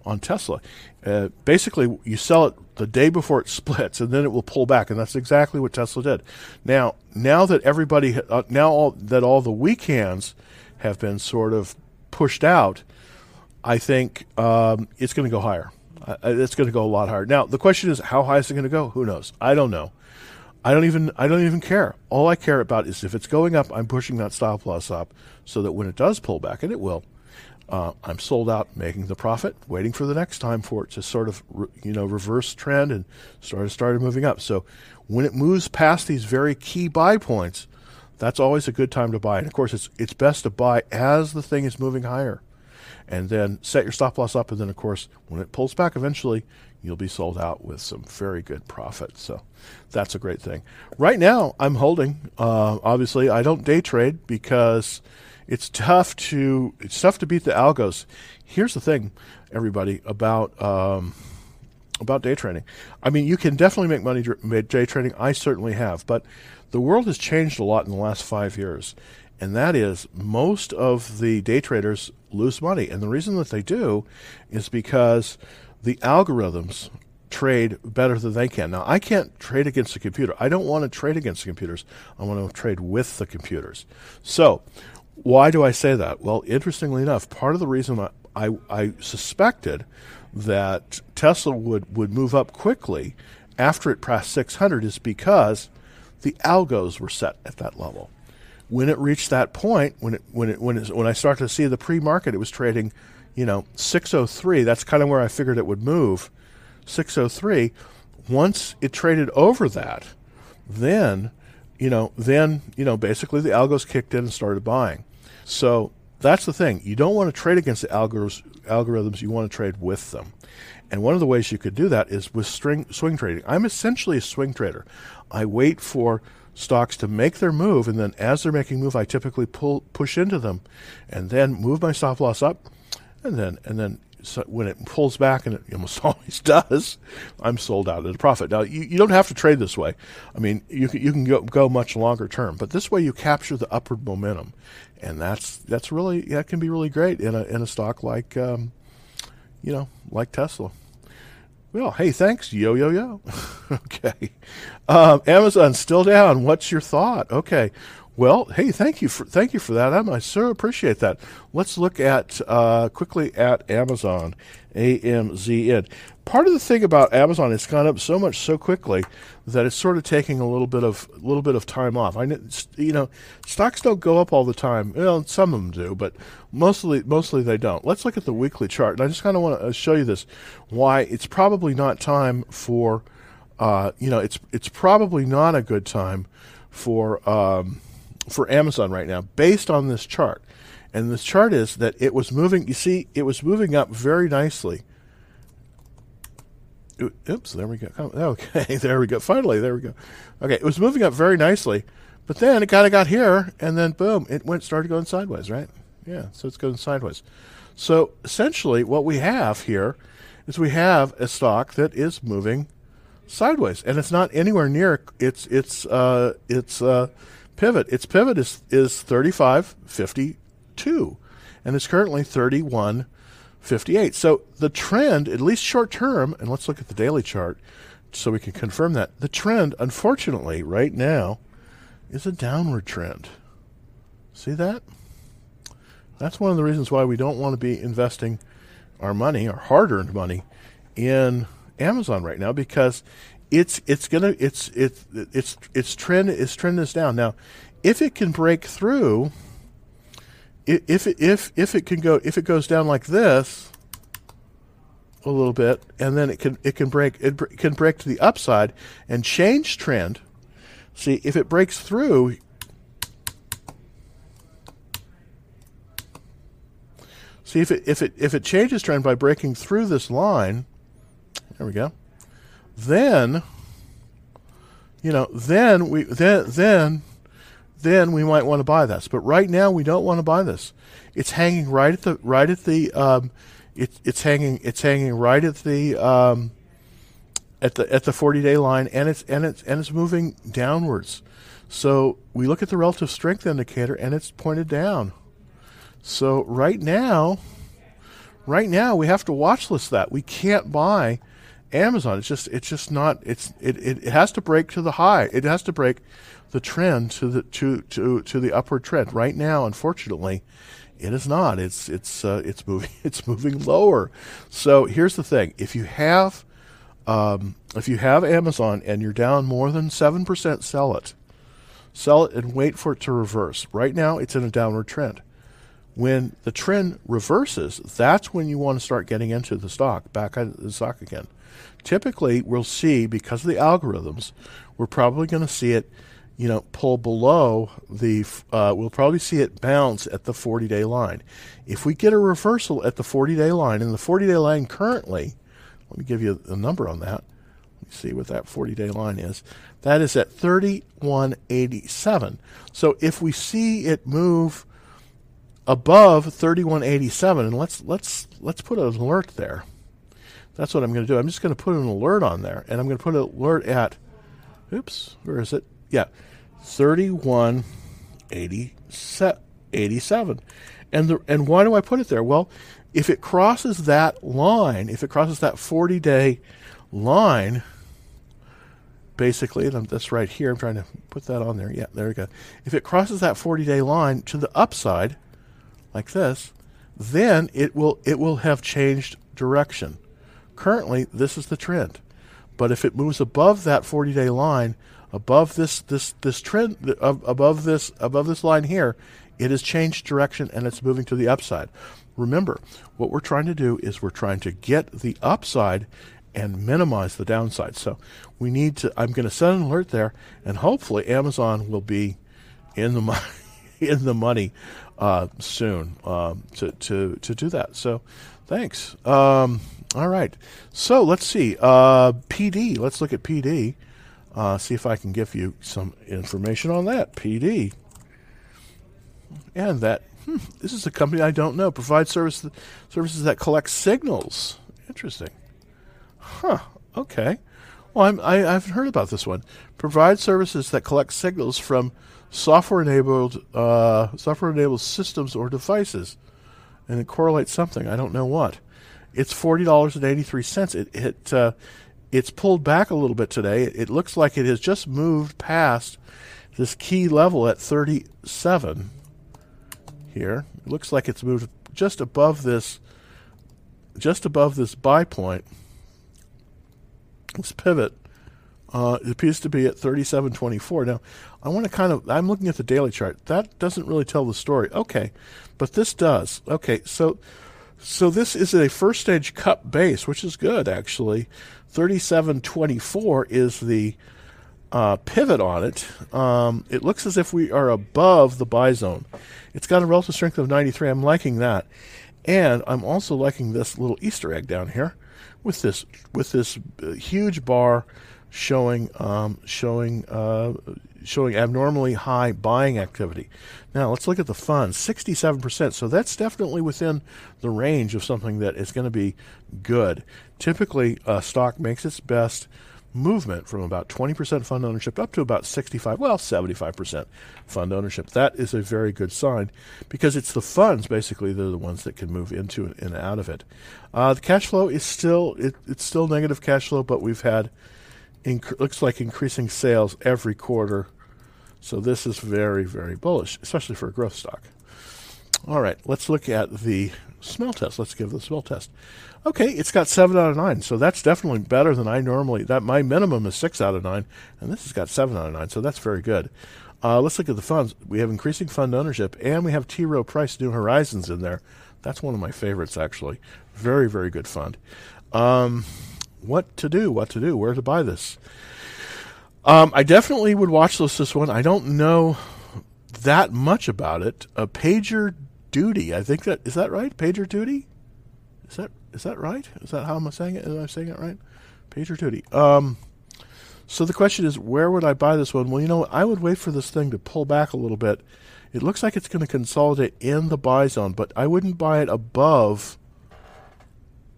on Tesla. Uh, basically, you sell it the day before it *laughs* splits, and then it will pull back, and that's exactly what Tesla did. Now, now that everybody, uh, now all, that all the weak hands have been sort of pushed out, I think um, it's going to go higher. Uh, it's going to go a lot higher. Now, the question is, how high is it going to go? Who knows? I don't know. I don't even I don't even care. All I care about is if it's going up, I'm pushing that stop loss up so that when it does pull back, and it will, uh, I'm sold out, making the profit, waiting for the next time for it to sort of re, you know reverse trend and start started moving up. So when it moves past these very key buy points, that's always a good time to buy. And of course, it's it's best to buy as the thing is moving higher, and then set your stop loss up. And then of course, when it pulls back, eventually you'll be sold out with some very good profit. So that's a great thing. Right now, I'm holding. Uh, obviously, I don't day trade because it's tough to it's tough to beat the algos. Here's the thing, everybody about. Um, about day trading. I mean, you can definitely make money day trading. I certainly have, but the world has changed a lot in the last five years, and that is most of the day traders lose money, and the reason that they do is because the algorithms trade better than they can. Now, I can't trade against the computer. I don't want to trade against the computers. I want to trade with the computers. So, why do I say that? Well, interestingly enough, part of the reason I, I, I suspected that Tesla would, would move up quickly after it passed 600 is because the algos were set at that level. When it reached that point, when it when it when it, when I started to see the pre-market, it was trading you know, 603, that's kind of where I figured it would move. 603, once it traded over that, then, you know, then, you know, basically the algos kicked in and started buying. So that's the thing. You don't want to trade against the algorithms, algorithms you want to trade with them. And one of the ways you could do that is with string, swing trading. I'm essentially a swing trader. I wait for stocks to make their move, and then as they're making move, I typically pull push into them, and then move my stop loss up, and then and then so when it pulls back, and it *laughs* almost always does, I'm sold out at a profit. Now you, you don't have to trade this way. I mean, you can you can go, go much longer term, but this way you capture the upward momentum, and that's that's really that can be really great in a in a stock like um, you know like Tesla. Well, hey, thanks, yo yo yo. *laughs* okay, um, Amazon still down. What's your thought? Okay, well, hey, thank you for thank you for that. I'm, I so appreciate that. Let's look at uh, quickly at Amazon, AMZN. Part of the thing about Amazon, it's gone up so much so quickly that it's sort of taking a little bit of a little bit of time off. I you know stocks don't go up all the time. Well, some of them do, but mostly mostly they don't. Let's look at the weekly chart, and I just kind of want to show you this why it's probably not time for uh, you know it's it's probably not a good time for. Um, for Amazon right now based on this chart. And this chart is that it was moving, you see, it was moving up very nicely. Oops, there we go. *laughs* Okay, *laughs* there we go. Finally, there we go. Okay, it was moving up very nicely, but then it kind of got here, and then boom, it went started going sideways, right? Yeah, so it's going sideways. So essentially, what we have here is we have a stock that is moving sideways, and it's not anywhere near its its uh, its uh, pivot. Its pivot is is 35.52 and it's currently 31.58. So the trend, at least short term, and let's look at the daily chart so we can confirm that. The trend, unfortunately, right now is a downward trend. See that? That's one of the reasons why we don't want to be investing our money, our hard-earned money in Amazon right now because it's it's gonna it's it's it's it's trend its trend is down now. If it can break through, if it, if if it can go if it goes down like this a little bit, and then it can it can break it can break to the upside and change trend. See if it breaks through. See if it if it if it changes trend by breaking through this line. There we go then you know then we then then then we might want to buy this. But right now we don't want to buy this. It's hanging right at the right at the um, it, it's hanging it's hanging right at the um, at the at the 40 day line and it's and it's and it's moving downwards. So we look at the relative strength indicator and it's pointed down. So right now right now we have to watch list that. We can't buy Amazon, it's just it's just not it's it, it, has to break to the high. It has to break the trend to the to to to the upward trend. Right now, unfortunately, it is not. It's it's uh, it's moving *laughs* it's moving lower. So here's the thing: if you have um, if you have Amazon and you're down more than seven percent, sell it. Sell it and wait for it to reverse. Right now, it's in a downward trend. When the trend reverses, that's when you want to start getting into the stock, back into the stock again. Typically, we'll see because of the algorithms, we're probably going to see it you know, pull below the, uh, we'll probably see it bounce at the 40 day line. If we get a reversal at the 40 day line, and the 40 day line currently, let me give you a number on that. Let me see what that 40 day line is. That is at 3187. So if we see it move above 3187, and let's let's let's put an alert there. That's what I'm going to do. I'm just going to put an alert on there, and I'm going to put an alert at, oops, where is it? Yeah, 3187. And the and why do I put it there? Well, if it crosses that line, if it crosses that 40 day line, basically, that's right here. I'm trying to put that on there. Yeah, there we go. If it crosses that 40 day line to the upside, like this, then it will it will have changed direction. Currently, this is the trend. But if it moves above that 40 day line, above this this this trend above this above this line here, it has changed direction and it's moving to the upside. Remember, what we're trying to do is we're trying to get the upside and minimize the downside. So we need to. I'm going to set an alert there, and hopefully Amazon will be in the *laughs* money, in the money uh, soon uh, to to to do that. So thanks. Um, all right. So let's see. Uh, PD. Let's look at PD. Uh, see if I can give you some information on that. PD. And that, hmm, this is a company I don't know. Provides service, services that collect signals. Interesting. Huh. Okay. Well, I'm, I, I haven't heard about this one. Provide services that collect signals from software-enabled uh, software-enabled systems or devices, and it correlates something. I don't know what. It's forty dollars and eighty-three cents. It, it uh, it's pulled back a little bit today. It looks like it has just moved past this key level at 37 here. It looks like it's moved just above this just above this buy point. This pivot uh, it appears to be at 37.24. Now, I want to kind of, I'm looking at the daily chart. That doesn't really tell the story. Okay, but this does. Okay, so so this is a first stage cup base, which is good actually. 3724 is the uh, pivot on it. Um, it looks as if we are above the buy zone. It's got a relative strength of 93. I'm liking that, and I'm also liking this little Easter egg down here with this with this uh, huge bar showing um, showing uh, showing abnormally high buying activity. Now let's look at the funds, 67%. So that's definitely within the range of something that is going to be good. Typically, a stock makes its best movement from about 20% fund ownership up to about 65, well, 75% fund ownership. That is a very good sign because it's the funds basically that are the ones that can move into and out of it. Uh, the cash flow is still it, it's still negative cash flow, but we've had looks like increasing sales every quarter so this is very, very bullish, especially for a growth stock. All right, let's look at the smell test. Let's give the smell test. Okay, it's got seven out of nine, so that's definitely better than I normally. That my minimum is six out of nine, and this has got seven out of nine, so that's very good. Uh, let's look at the funds. We have increasing fund ownership, and we have T. Rowe Price New Horizons in there. That's one of my favorites, actually. Very, very good fund. Um, what to do? What to do? Where to buy this? Um, I definitely would watch this this one. I don't know that much about it. A pager duty. I think that is that right. PagerDuty. Is that is that right? Is that how I'm saying it? Am I saying it right? PagerDuty. Um, so the question is, where would I buy this one? Well, you know, I would wait for this thing to pull back a little bit. It looks like it's going to consolidate in the buy zone, but I wouldn't buy it above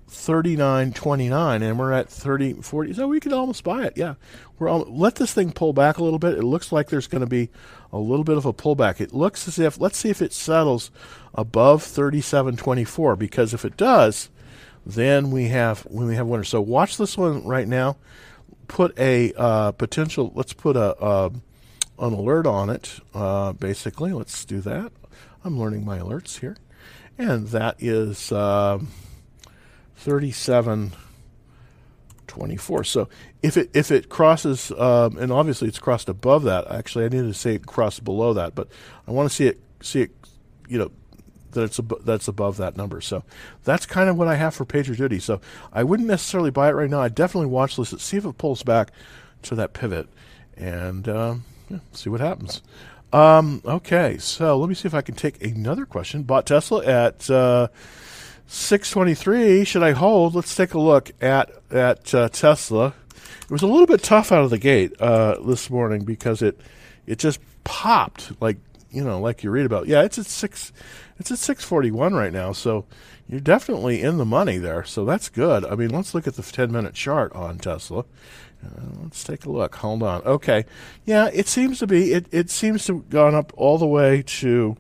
39.29 and we're at 30 40 so we could almost buy it yeah we're all, let this thing pull back a little bit it looks like there's going to be a little bit of a pullback it looks as if let's see if it settles above 37.24 because if it does Then we have when we have winter. So watch this one right now. Put a uh, potential. Let's put a uh, an alert on it. Uh, basically, let's do that. I'm learning my alerts here, and that is um, 37. 24. So if it if it crosses, um, and obviously it's crossed above that. Actually, I need to say it crossed below that, but I want to see it see it, you know, that it's ab- that's above that number. So that's kind of what I have for PagerDuty. So I wouldn't necessarily buy it right now. I definitely watch this, see if it pulls back to that pivot, and um, yeah, see what happens. Um, okay, so let me see if I can take another question. Bought Tesla at. Uh, 623 should i hold? Let's take a look at at uh, tesla. It was a little bit tough out of the gate uh, this morning because it it just popped like you know like you read about. Yeah it's at six it's at 641 right now so you're definitely in the money there so that's good. I mean let's look at the 10 minute chart on tesla. Uh, let's take a look. Hold on. Okay. Yeah it seems to be it, it seems to have gone up all the way to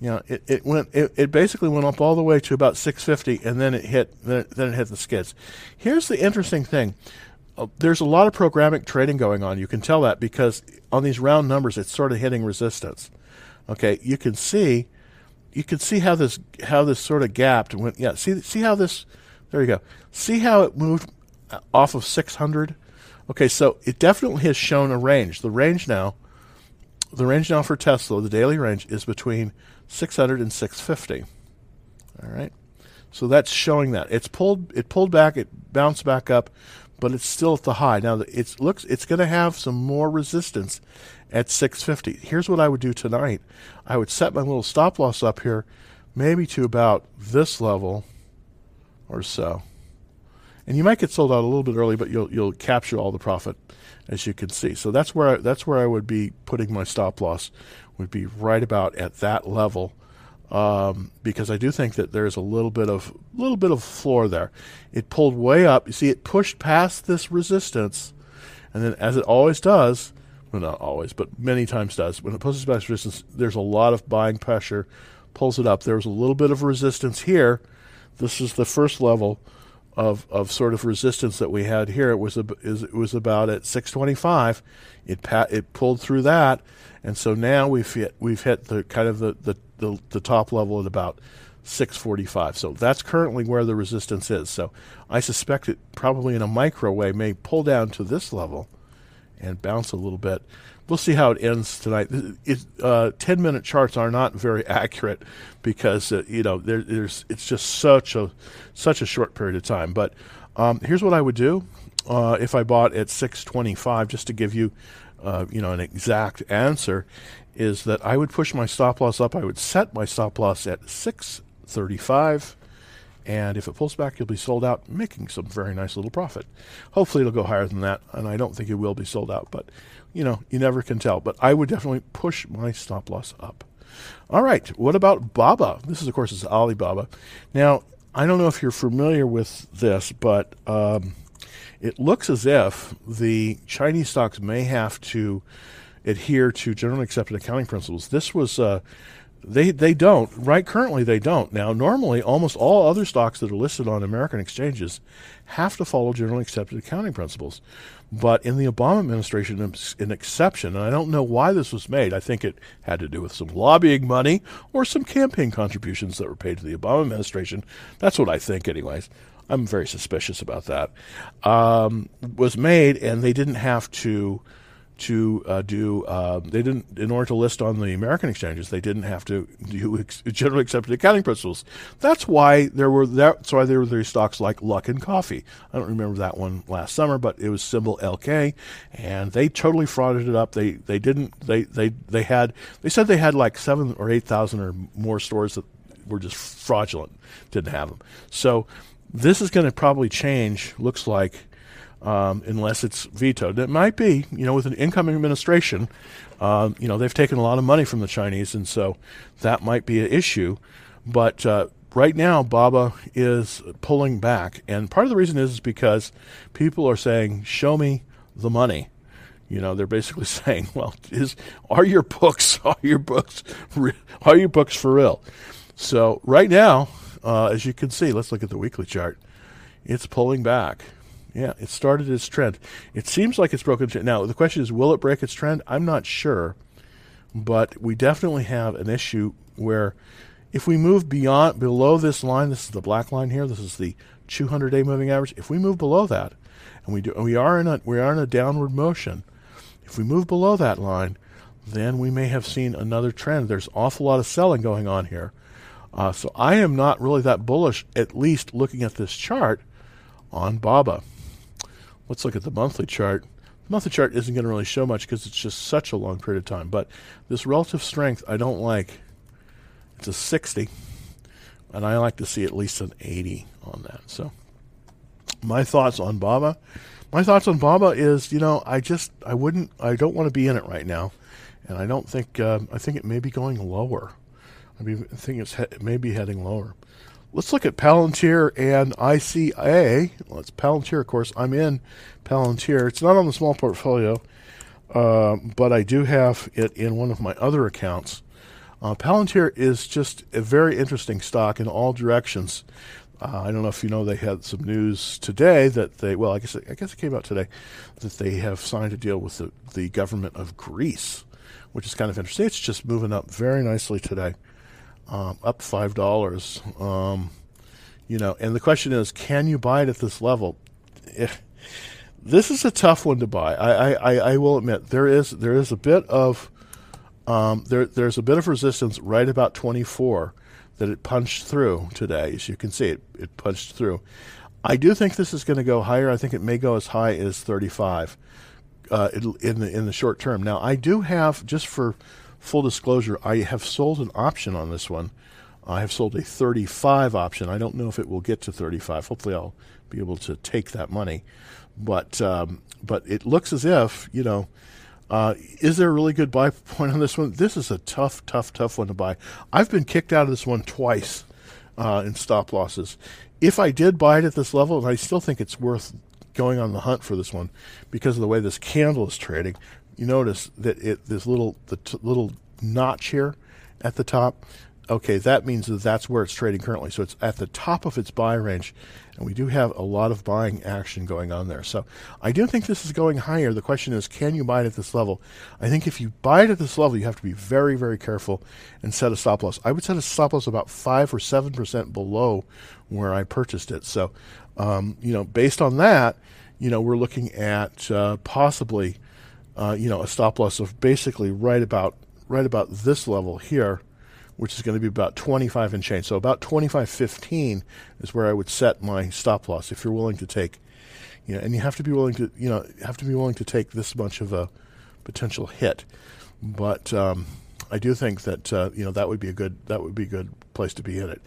you know, it, it went it, it basically went up all the way to about 650 and then it hit then it, then it hit the skids. Here's the interesting thing. Uh, there's a lot of programmatic trading going on. You can tell that because on these round numbers it's sort of hitting resistance. Okay, you can see you can see how this how this sort of gapped went yeah, see see how this there you go. See how it moved uh, off of 600? Okay, so it definitely has shown a range. The range now the range now for Tesla, the daily range is between 600 and 650. All right. So that's showing that it's pulled it pulled back, it bounced back up, but it's still at the high. Now it looks it's going to have some more resistance at 650. Here's what I would do tonight. I would set my little stop loss up here maybe to about this level or so. And you might get sold out a little bit early, but you'll you'll capture all the profit as you can see. So that's where I, that's where I would be putting my stop loss would be right about at that level. Um, because I do think that there's a little bit of little bit of floor there. It pulled way up. You see, it pushed past this resistance, and then as it always does, well, not always, but many times does, when it pushes past resistance, there's a lot of buying pressure, pulls it up. There was a little bit of resistance here. This is the first level of, of sort of resistance that we had here. It was a, it was about at 625. It it pulled through that, and so now we've hit we've hit the kind of the, the, the, the top level at about 645. So that's currently where the resistance is. So I suspect it probably in a micro way may pull down to this level and bounce a little bit we'll see how it ends tonight. It, uh, Ten minute charts are not very accurate because uh, you know there, there's it's just such a such a short period of time. But um, here's what I would do uh, if I bought at 625, just to give you uh, you know an exact answer, is that I would push my stop loss up. I would set my stop loss at 635 and if it pulls back, you'll be sold out, making some very nice little profit. Hopefully, it'll go higher than that, and I don't think it will be sold out, but you know, you never can tell. But I would definitely push my stop loss up. All right, what about Baba? This is, of course, is Alibaba. Now, I don't know if you're familiar with this, but um, it looks as if the Chinese stocks may have to adhere to generally accepted accounting principles. This was uh, they they don't right currently they don't now normally almost all other stocks that are listed on American exchanges have to follow generally accepted accounting principles but in the Obama administration an exception and I don't know why this was made. I think it had to do with some lobbying money or some campaign contributions that were paid to the Obama administration. That's what I think anyways. I'm very suspicious about that. Um, was made and they didn't have to to uh, do. Uh, they didn't, in order to list on the American exchanges, they didn't have to *laughs* do ex- generally accepted accounting principles. That's why there were that's why there were these stocks like Luckin Coffee. I don't remember that one last summer, but it was symbol LK, and they totally frauded it up. They they didn't they they they had they said they had like seven or eight thousand or more stores that were just fraudulent, didn't have them. So this is going to probably change. Looks like um, unless it's vetoed. It might be, you know, with an incoming administration, uh, you know, they've taken a lot of money from the Chinese, and so that might be an issue. But uh, right now, Baba is pulling back, and part of the reason is because people are saying, "Show me the money." You know, they're basically *laughs* saying, "Well, is are your books *laughs* are your books are your books for real?" So right now, uh, as you can see, let's look at the weekly chart. it's pulling back. Yeah, it started its trend. It seems like it's broken. Now the question is, will it break its trend? I'm not sure, but we definitely have an issue where if we move beyond below this line, this is the black line here. This is the 200-day moving average. If we move below that, and we do, we are in a we are in a downward motion. If we move below that line, then we may have seen another trend. There's awful lot of selling going on here. Uh, so I am not really that bullish, at least looking at this chart on BABA. Let's look at the monthly chart. The monthly chart isn't going to really show much because it's just such a long period of time. But this relative strength I don't like. It's a 60, and I like to see at least an 80 on that. So my thoughts on BABA. My thoughts on BABA is, you know, I just I wouldn't I don't want to be in it right now, and I don't think uh, I think it may be going lower. I mean, I think it's he- it may be heading lower. Let's look at Palantir and ICA. Well, it's Palantir, of course. I'm in Palantir. It's not on the small portfolio, uh, but I do have it in one of my other accounts. Uh, Palantir is just a very interesting stock in all directions. Uh, I don't know if you know they had some news today that they well I guess I guess it came out today that they have signed a deal with the, the government of Greece, which is kind of interesting. It's just moving up very nicely today um, up five dollars. Um, you know, and the question is, can you buy it at this level? Eh, this is a tough one to buy. I, I, I will admit there is there is a bit of um, there there's a bit of resistance right about 24 that it punched through today. As you can see, it it punched through. I do think this is going to go higher. I think it may go as high as 35 uh, in the in the short term. Now, I do have just for full disclosure, I have sold an option on this one. I have sold a 35 option. I don't know if it will get to 35. Hopefully, I'll be able to take that money. But um, but it looks as if you know. Uh, is there a really good buy *laughs* point on this one? This is a tough, tough, tough one to buy. I've been kicked out of this one twice uh, in stop losses. If I did buy it at this level, and I still think it's worth going on the hunt for this one because of the way this candle is trading you notice that it this little the t- little notch here at the top. Okay, that means that that's where it's trading currently. So it's at the top of its buy range, and we do have a lot of buying action going on there. So I do think this is going higher. The question is, can you buy it at this level? I think if you buy it at this level, you have to be very, very careful and set a stop loss. I would set a stop loss about five or seven percent below where I purchased it. So, um, you know, based on that, you know, we're looking at uh, possibly uh, you know, a stop loss of basically right about right about this level here, which is going to be about 25 and change. So about 25.15 is where I would set my stop loss if you're willing to take, you know, and you have to be willing to, you know, have to be willing to take this much of a potential hit. But um, I do think that uh, you know that would be a good that would be a good place to be in it.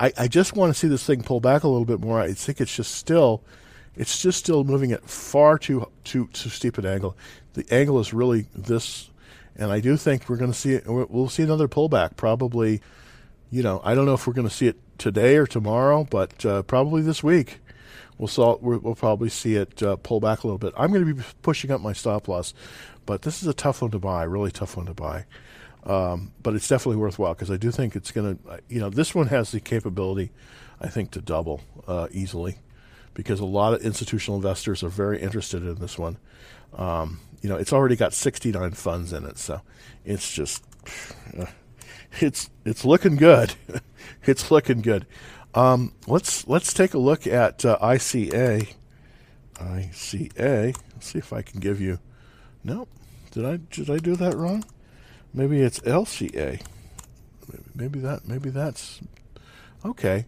I, I just want to see this thing pull back a little bit more. I think it's just still it's just still moving at far too too too steep an angle. The angle is really this, and I do think we're going to see it. We'll see another pullback probably. You know, I don't know if we're going to see it today or tomorrow, but uh, probably this week. We'll, saw, we'll probably see it uh, pull back a little bit. I'm going to be pushing up my stop loss, but this is a tough one to buy, really tough one to buy. Um, but it's definitely worthwhile because I do think it's going to, you know, this one has the capability, I think, to double uh, easily because a lot of institutional investors are very interested in this one. Um, you know, it's already got 69 funds in it, so it's just uh, it's it's looking good. *laughs* it's looking good. Um, let's let's take a look at uh, ICA. ICA. Let's see if I can give you. Nope. Did I did I do that wrong? Maybe it's LCA. Maybe that maybe that's okay.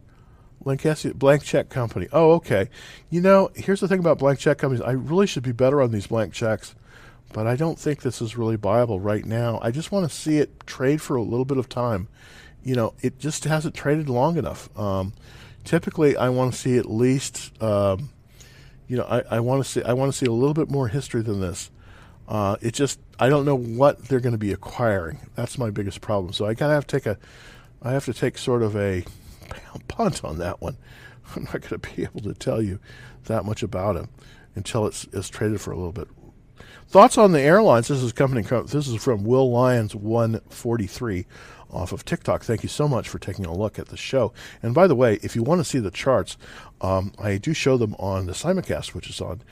Lancaster blank check company. Oh, okay. You know, here's the thing about blank check companies. I really should be better on these blank checks, but I don't think this is really viable right now. I just want to see it trade for a little bit of time. You know, it just hasn't traded long enough. Um, typically, I want to see at least, um, you know, I, I want to see I want to see a little bit more history than this. Uh, it just I don't know what they're going to be acquiring. That's my biggest problem. So I kind of have to take a I have to take sort of a punt on that one. *laughs* I'm not going to be able to tell you that much about him until it's, it's traded for a little bit. Thoughts on the airlines? This is company. This is from Will Lyons 143 off of TikTok. Thank you so much for taking a look at the show. And by the way, if you want to see the charts, um, I do show them on the Simulcast, which is on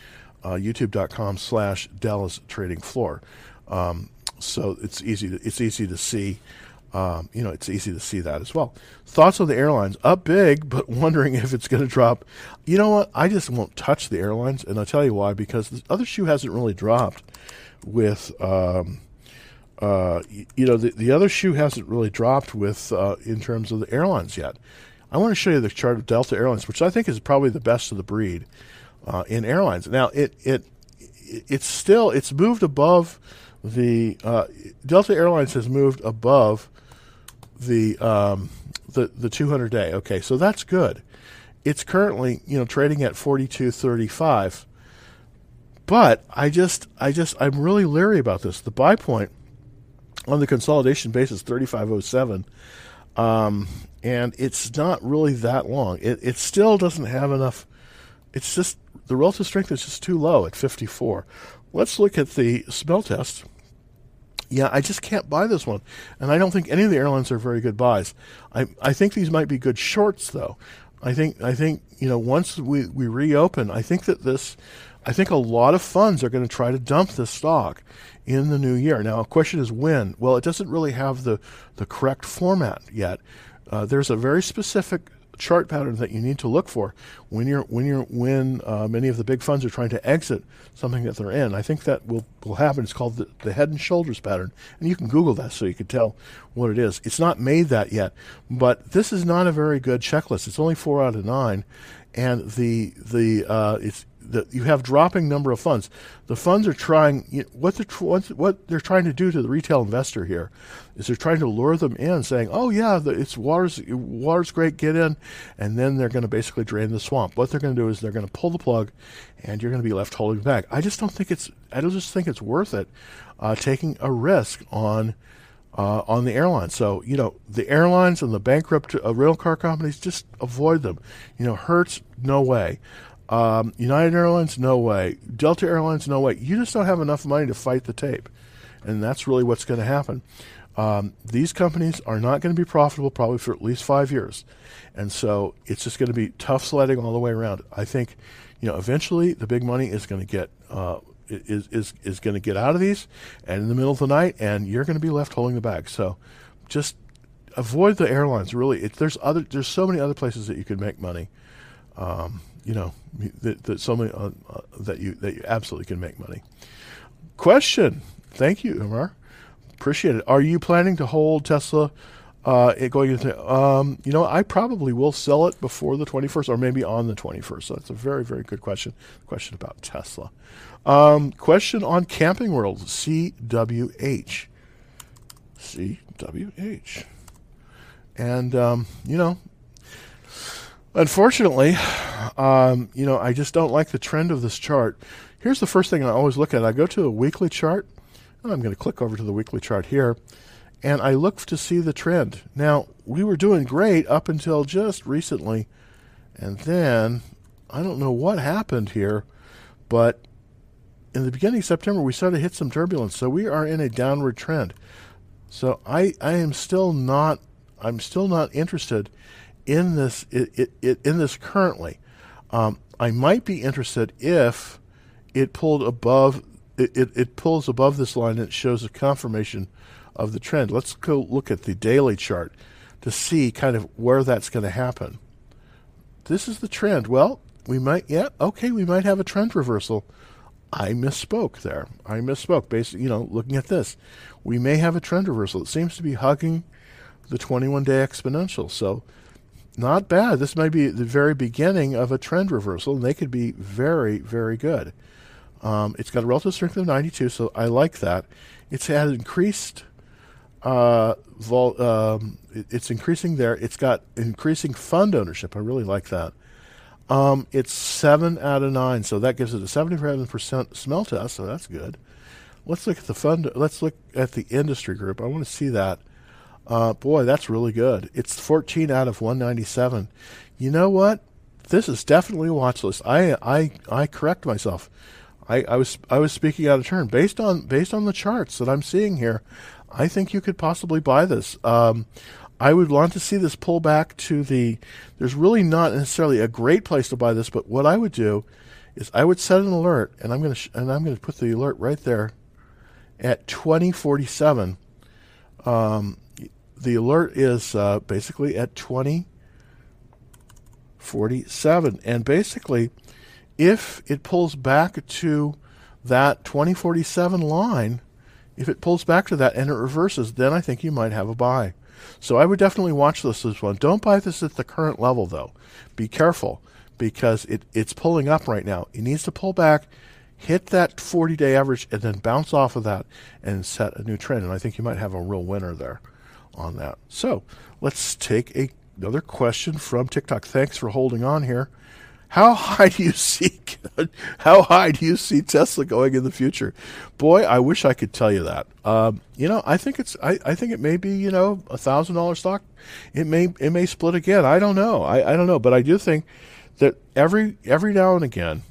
uh, youtube.com slash Dallas Trading Floor. Um, so it's easy to, it's easy to see. Um, you know, it's easy to see that as well. Thoughts on the airlines? Up big, but *laughs* wondering if it's going to drop. You know what? I just won't touch the airlines, and I'll tell you why. Because the other shoe hasn't really dropped. With um, uh, you know, the, the other shoe hasn't really dropped with uh, in terms of the airlines yet. I want to show you the chart of Delta Airlines, which I think is probably the best of the breed uh, in airlines. Now, it it it's still it's moved above the uh, Delta Airlines has moved above the um, the the 200 day. Okay, so that's good. It's currently you know trading at 42.35. But I just I just I'm really leery about this. The buy point on the consolidation basis 3507 um, and it's not really that long. It it still doesn't have enough it's just the relative strength is just too low at 54. Let's look at the smell test yeah, I just can't buy this one. And I don't think any of the airlines are very good buys. I, I think these might be good shorts, though. I think, I think you know, once we, we reopen, I think that this, I think a lot of funds are going to try to dump this stock in the new year. Now, a question is when. Well, it doesn't really have the, the correct format yet. Uh, there's a very specific chart pattern that you need to look for when you're when you're when uh, many of the big funds are trying to exit something that they're in. I think that will will happen. It's called the, the head and shoulders pattern, and you can Google that so you can tell what it is. It's not made that yet, but this is not a very good checklist. It's only four out of nine, and the the uh, it's you have dropping number of funds. The funds are trying you know, what they're what they're trying to do to the retail investor here is they're trying to lure them in, saying, "Oh yeah, the, it's water's water's great, get in," and then they're going to basically drain the swamp. What they're going to do is they're going to pull the plug, and you're going to be left holding back. I just don't think it's I don't just think it's worth it uh, taking a risk on. Uh, on the airlines. So, you know, the airlines and the bankrupt uh, rail car companies, just avoid them. You know, Hertz, no way. Um, United Airlines, no way. Delta Airlines, no way. You just don't have enough money to fight the tape. And that's really what's going to happen. Um, these companies are not going to be profitable probably for at least five years. And so it's just going to be tough sledding all the way around. I think, you know, eventually the big money is going to get. Uh, is is is going to get out of these, and in the middle of the night, and you're going to be left holding the bag. So, just avoid the airlines. Really, it, there's other there's so many other places that you can make money. Um, you know that, that so many uh, uh, that you that you absolutely can make money. Question. Thank you, Umar. Appreciate it. Are you planning to hold Tesla uh, going into? Um, you know, I probably will sell it before the 21st, or maybe on the 21st. So that's a very very good question. Question about Tesla. Um, question on Camping World CWH. CWH. And um, you know, Unfortunately, um, you know, I just don't like the trend of this chart. Here's the first thing I always look at. I go to a weekly chart, and I'm going to click over to the weekly chart here, and I look to see the trend. Now, we were doing great up until just recently, and then I don't know what happened here, but in the beginning of September, we started to hit some turbulence. So we are in a downward trend. So I, I am still not I'm still not interested in this it, it, it, in this currently. Um, I might be interested if it pulled above it, it, it pulls above this line and it shows a confirmation of the trend. Let's go look at the daily chart to see kind of where that's going to happen. This is the trend. Well, we might yeah, okay, we might have a trend reversal. I misspoke there. I misspoke. Basically, you know, looking at this, we may have a trend reversal. It seems to be hugging the 21 day exponential. So not bad. This may be the very beginning of a trend reversal, and they could be very, very good. Um, it's got a relative strength of 92, so I like that. It's had increased. Uh, vol- um, it, it's increasing there. It's got increasing fund ownership. I really like that. Um, it's seven out of nine, so that gives it a 77% smell test. So that's good. Let's look at the fund. Let's look at the industry group. I want to see that. Uh, boy, that's really good. It's 14 out of 197. You know what? This is definitely a watch list. I I I correct myself. I, I was I was speaking out of turn based on based on the charts that I'm seeing here. I think you could possibly buy this. Um, I would want to see this pull back to the. There's really not necessarily a great place to buy this, but what I would do is I would set an alert, and I'm going to sh- and I'm to put the alert right there at 2047. Um, the alert is uh, basically at 2047, and basically, if it pulls back to that 2047 line, if it pulls back to that and it reverses, then I think you might have a buy. So I would definitely watch this as one. Don't buy this at the current level though. Be careful because it, it's pulling up right now. It needs to pull back, hit that 40 day average, and then bounce off of that and set a new trend. And I think you might have a real winner there on that. So let's take a, another question from TikTok. Thanks for holding on here. How high do you see *laughs* how high do you see Tesla going in the future? Boy, I wish I could tell you that. Um, you know, I think it's I, I think it may be you know a thousand dollar stock. It may it may split again. I don't know. I, I don't know, but I do think that every every now and again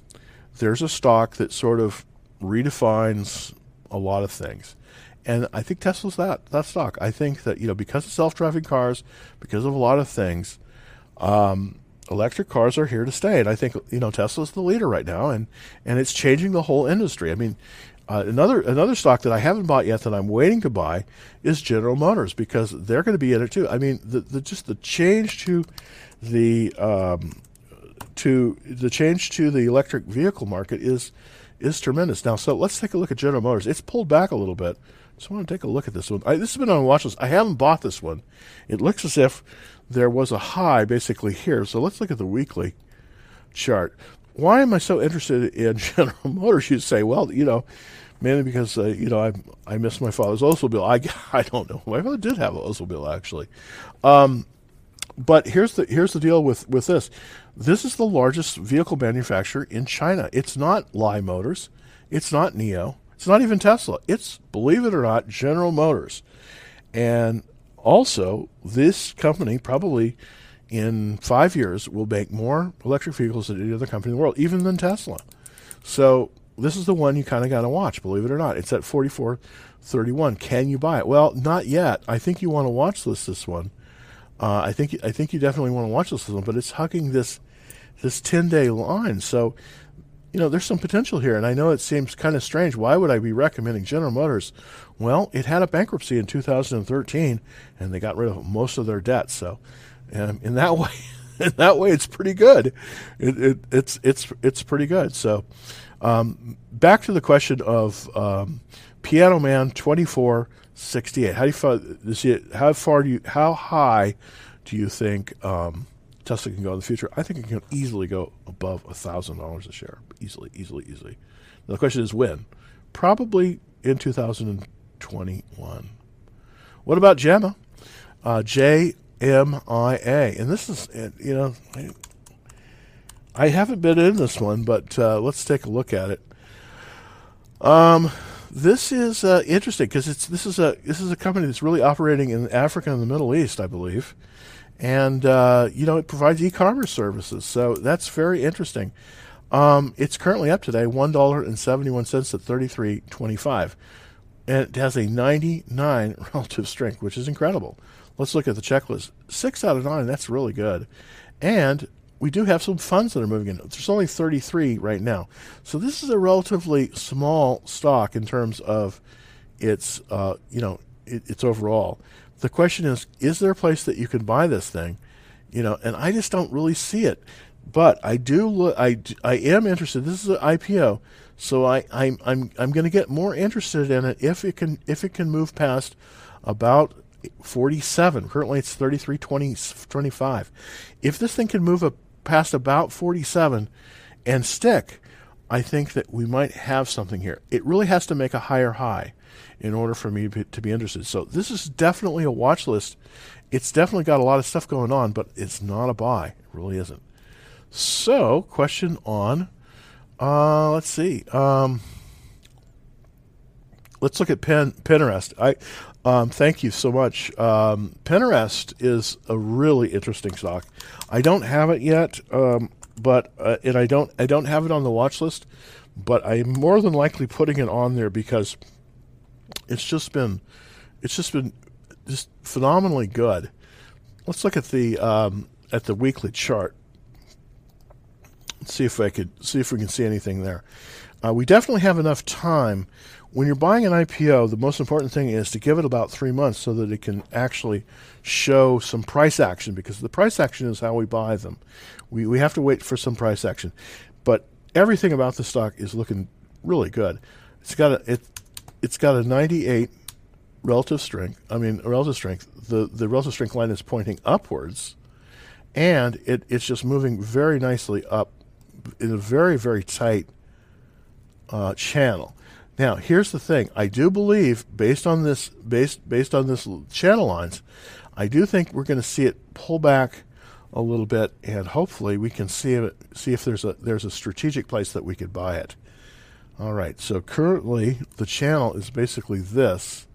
there's a stock that sort of redefines a lot of things. And I think Tesla's that that stock. I think that you know because of self driving cars, because of a lot of things. Um, electric cars are here to stay, and I think you know Tesla's the leader right now, and and it's changing the whole industry. I mean, uh, another another stock that I haven't bought yet that I'm waiting to buy is General Motors because they're going to be in it too. I mean, the, the just the change to the um, to the change to the electric vehicle market is is tremendous. Now, so let's take a look at General Motors. It's pulled back a little bit. So I want to take a look at this one. I, this has been on watch list. I haven't bought this one. It looks as if there was a high basically here. So let's look at the weekly chart. Why am I so interested in *laughs* General Motors? You'd say, well, you know, mainly because uh, you know I I miss my father's Oldsmobile. I *laughs* I don't know. My father did have an Oldsmobile actually, um, but here's the here's the deal with with this. This is the largest vehicle manufacturer in China. It's not Li Motors. It's not NIO. It's not even Tesla. It's believe it or not General Motors, and also, this company probably in five years will make more electric vehicles than any other company in the world, even than Tesla. So this is the one you kind of got to watch, believe it or not. It's at 44.31. Can you buy it? Well, not yet. I think you want to watch this this one. Uh, I think I think you definitely want to watch this one, but it's hugging this this 10 day line. So you know, there's some potential here. And I know it seems kind of strange. Why would I be recommending General Motors? Well, it had a bankruptcy in 2013, and they got rid of most of their debt. So, um, in that *laughs* way, in that way, it's pretty good. It, it, it's it's it's pretty good. So, um, back to the question of um, Piano Man 2468. How do you? How far do you? How high do you think? Um, Tesla can go in the future. I think it can easily go above thousand dollars a share, easily, easily, easily. Now the question is when? Probably in 2021. What about JEMMA? Uh, J M I A, and this is you know I, I, haven't been in this one, but uh, let's take a look at it. Um, this is uh, interesting because it's this is a this is a company that's really operating in Africa and the Middle East, I believe and uh, you know it provides e-commerce services. So that's very interesting. Um, it's currently up today, one dollar and seventy-one cents at thirty-three twenty-five, and it has a ninety-nine *laughs* relative strength, which is incredible. Let's look at the checklist. Six out of nine, that's really good, and we do have some funds that are moving in. There's only 33 right now, so this is a relatively small stock in terms of its, uh, you know, it, its overall the question is, is there a place that you can buy this thing? You know, and I just don't really see it. But I do look. I, I am interested. This is an IPO, so I I'm I'm I'm going to get more interested in it if it can if it can move past about 47. Currently, it's 33 20, 25. If this thing can move up past about 47 and stick, I think that we might have something here. It really has to make a higher high in order for me to be interested. So this is definitely a watch list. It's definitely got a lot of stuff going on, but it's not a buy. It really isn't. So, question on, uh, let's see. Um, let's look at Pinterest. I um, thank you so much. Um, Pinterest is a really interesting stock. I don't have it yet, um, but uh, and I don't I don't have it on the watch list, but I'm more than likely putting it on there because it's just been it's just been just phenomenally good. Let's look at the um, at the weekly chart. See if I could see if we can see anything there. Uh, we definitely have enough time. When you're buying an IPO, the most important thing is to give it about three months so that it can actually show some price action because the price action is how we buy them. We, we have to wait for some price action. But everything about the stock is looking really good. It's got a it, it's got a 98 relative strength. I mean, relative strength. The the relative strength line is pointing upwards, and it, it's just moving very nicely up in a very very tight uh, channel. Now, here's the thing. I do believe, based on this, based based on this channel lines, I do think we're going to see it pull back a little bit, and hopefully we can see it, see if there's a there's a strategic place that we could buy it. All right. So currently, the channel is basically this.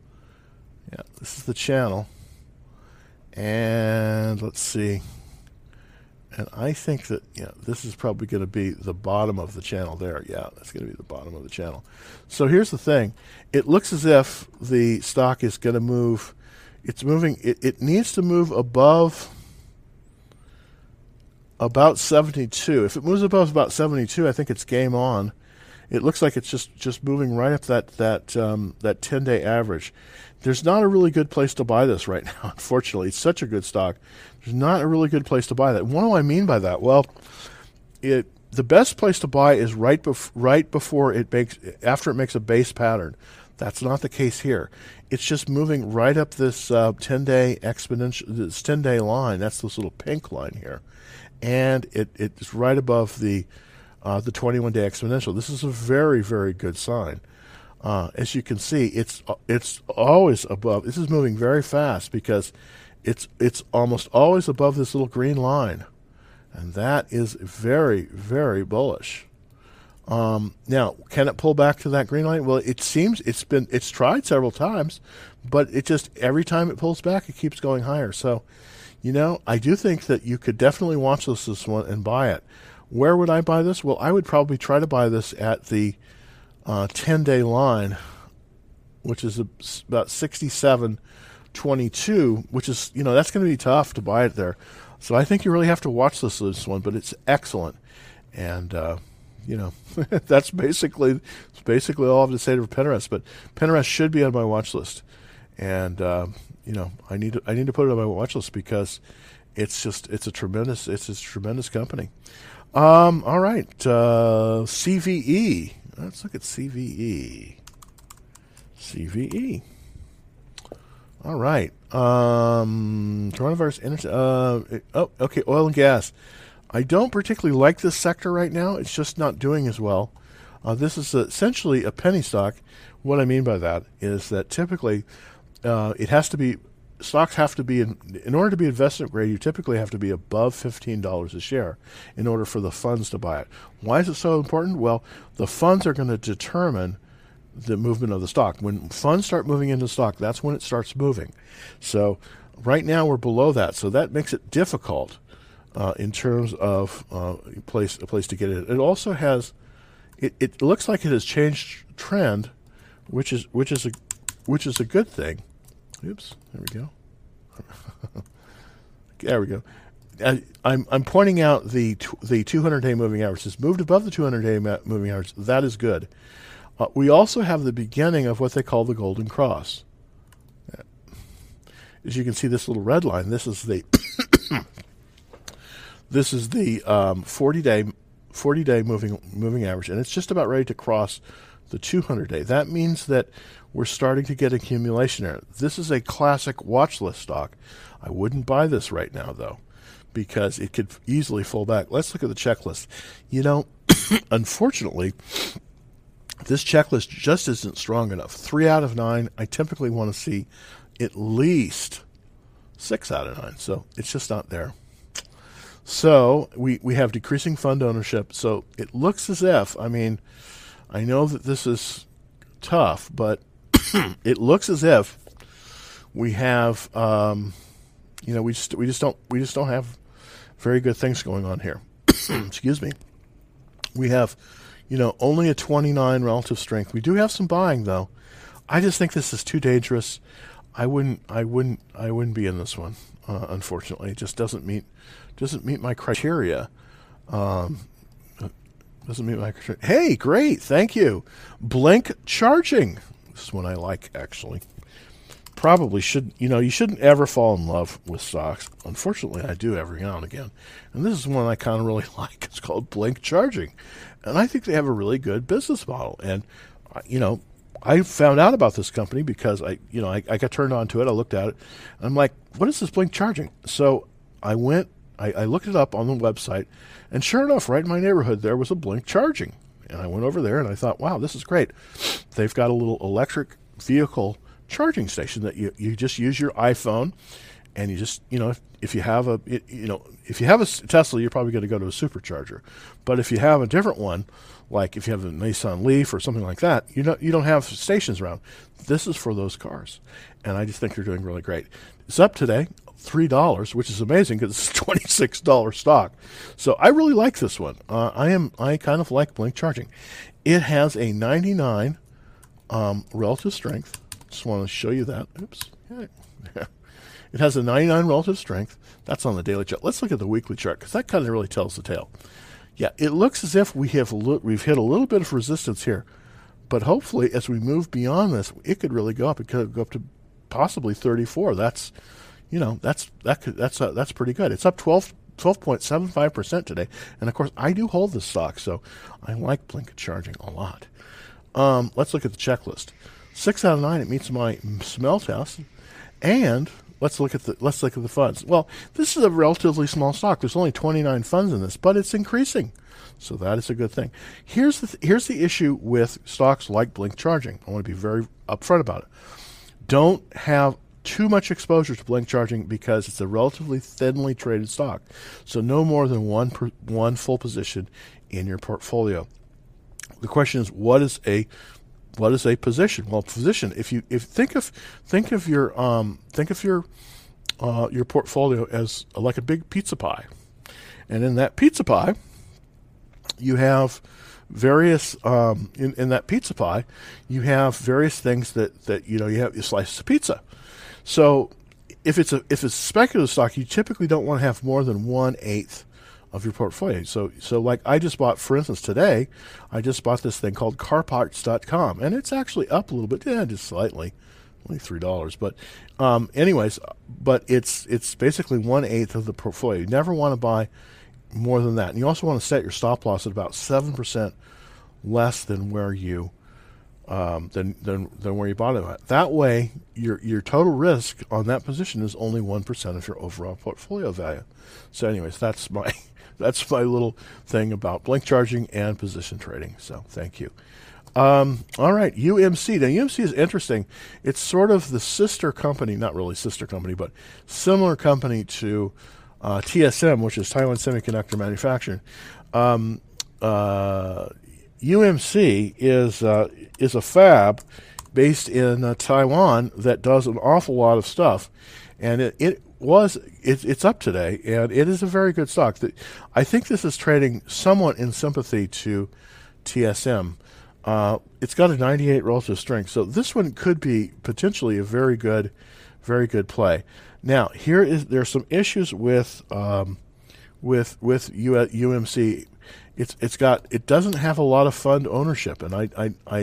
Yeah, this is the channel, and let's see. And I think that yeah, this is probably going to be the bottom of the channel there. Yeah, that's going to be the bottom of the channel. So here's the thing. It looks as if the stock is going to move. It's moving. It, it needs to move above about 72. If it moves above about 72, I think it's game on. It looks like it's just, just moving right up that that um, that 10 day average. There's not a really good place to buy this right *laughs* now. Unfortunately, it's such a good stock. There's not a really good place to buy that. What do I mean by that? Well, it the best place to buy is right bef- right before it makes after it makes a base pattern. That's not the case here. It's just moving right up this uh, 10 day exponential this 10 day line. That's this little pink line here, and it it's right above the uh, the 21 day exponential. This is a very very good sign. Uh, as you can see, it's it's always above. This is moving very fast because it's it's almost always above this little green line, and that is very very bullish. Um, now, can it pull back to that green line? Well, it seems it's been it's tried several times, but it just every time it pulls back, it keeps going higher. So, you know, I do think that you could definitely watch this this one and buy it. Where would I buy this? Well, I would probably try to buy this at the uh, 10 day line, which is about 67.22, which is, you know, that's going to be tough to buy it there. So I think you really have to watch this this one, but it's excellent. And, uh, you know, *laughs* that's basically that's basically all I have to say to Pinterest. But Pinterest should be on my watch list, and uh, you know, I need to, I need to put it on my watch list because it's just it's a tremendous it's a tremendous company. Um, all right, uh, CVE. Let's look at CVE. CVE. All right. Um, coronavirus. Energy, uh, oh, okay. Oil and gas. I don't particularly like this sector right now. It's just not doing as well. Uh, this is essentially a penny stock. What I mean by that is that typically uh, it has to be stocks have to be in, in order to be investment grade. You typically have to be above fifteen dollars a share in order for the funds to buy it. Why is it so important? Well, the funds are going to determine the movement of the stock. When funds start moving into stock, that's when it starts moving. So right now we're below that, so that makes it difficult uh, in terms of uh, place a place to get it. It also has. It, it looks like it has changed trend, which is which is a which is a good thing Oops, there we go. *laughs* there we go. I, I'm I'm pointing out the the 200 day moving average. It's moved above the 200 day moving average. That is good. Uh, we also have the beginning of what they call the golden cross. As you can see, this little red line. This is the *coughs* this is the um, 40 day 40 day moving moving average, and it's just about ready to cross the 200 day. That means that we're starting to get accumulation here. This is a classic watch list stock. I wouldn't buy this right now, though, because it could easily fall back. Let's look at the checklist. You know, *coughs* unfortunately, this checklist just isn't strong enough. Three out of nine, I typically want to see at least six out of nine. So it's just not there. So we, we have decreasing fund ownership. So it looks as if, I mean, I know that this is tough, but *coughs* it looks as if we have, um, you know, we just we just don't we just don't have very good things going on here. *coughs* Excuse me. We have, you know, only a 29 relative strength. We do have some buying though. I just think this is too dangerous. I wouldn't, I wouldn't, I wouldn't be in this one. Uh, unfortunately, it just doesn't meet doesn't meet my criteria. Um, doesn't meet my criteria. Hey, great, thank you. Blink charging. This is one I like actually. Probably should you know you shouldn't ever fall in love with stocks. Unfortunately, I do every now and again, and this is one I kind of really *laughs* like. It's called Blink Charging, and I think they have a really good business model. And uh, you know, I found out about this company because I, you know, I, I got turned on to it. I looked at it. I'm like, what is this Blink charging? So I went, I, I, looked it up on the website, and sure enough, right in my neighborhood, there was a Blink charging. And I went over there and I thought, wow, this is great. They've got a little electric vehicle charging station that you, you just use your iPhone and you just, you know, if, if you have a, you know, if you have a Tesla, you're probably going to go to a supercharger. But if you have a different one, like if you have a Nissan Leaf or something like that, you don't you don't have stations around. This is for those cars, and I just think they're doing really great. It's up today, three dollars, which is amazing because it's twenty six dollar stock. So I really like this one. Uh, I am I kind of like Blink Charging. It has a ninety nine um, relative strength. Just want to show you that. Oops. *laughs* It has a 99 relative strength. That's on the daily chart. Let's look at the weekly chart because that kind of really tells the tale. Yeah, it looks as if we have we've hit a little bit of resistance here, but hopefully as we move beyond this, it could really go up. It could go up to possibly 34. That's you know that's that could, that's uh, that's pretty good. It's up 12 12.75% today. And of course, I do hold this stock, so I like Blink Charging a lot. Um, let's look at the checklist. Six out of nine, it meets my smell test. And Let's look at the let's look at the funds. Well, this is a relatively small stock. There's only 29 funds in this, but it's increasing. So that is a good thing. Here's the th- here's the issue with stocks like Blink Charging. I want to be very upfront about it. Don't have too much exposure to Blink Charging because it's a relatively thinly traded stock. So no more than one per, one full position in your portfolio. The question is, what is a what is a position? Well, position. If you if think of think of your um, think of your uh, your portfolio as like a big pizza pie, and in that pizza pie, you have various um, in, in that pizza pie, you have various things that, that you know you have you slice of pizza. So if it's a if it's speculative stock, you typically don't want to have more than one eighth of your portfolio. So, so like I just bought, for instance, today, I just bought this thing called CarParts.com, and it's actually up a little bit, yeah, just slightly, only three dollars. But, um, anyways, but it's it's basically one eighth of the portfolio. You never want to buy more than that, and you also want to set your stop loss at about seven percent less than where you um, than, than than where you bought it at. That way, your your total risk on that position is only one percent of your overall portfolio value. So, anyways, that's my *laughs* that's my little thing about blink charging and position trading. So thank you. Um, all right, UMC. Now, UMC is interesting. It's sort of the sister company, not really sister company, but similar company to uh, TSM, which is Taiwan Semiconductor Manufacturing. Um, uh, UMC is uh, is a fab based in uh, Taiwan that does an awful lot of stuff, and it, it was it, it's up today, and it is a very good stock. I think this is trading somewhat in sympathy to TSM. Uh, it's got a 98 relative strength, so this one could be potentially a very good, very good play. Now, here is there are some issues with um, with with UMC. It's it's got it doesn't have a lot of fund ownership, and I I, I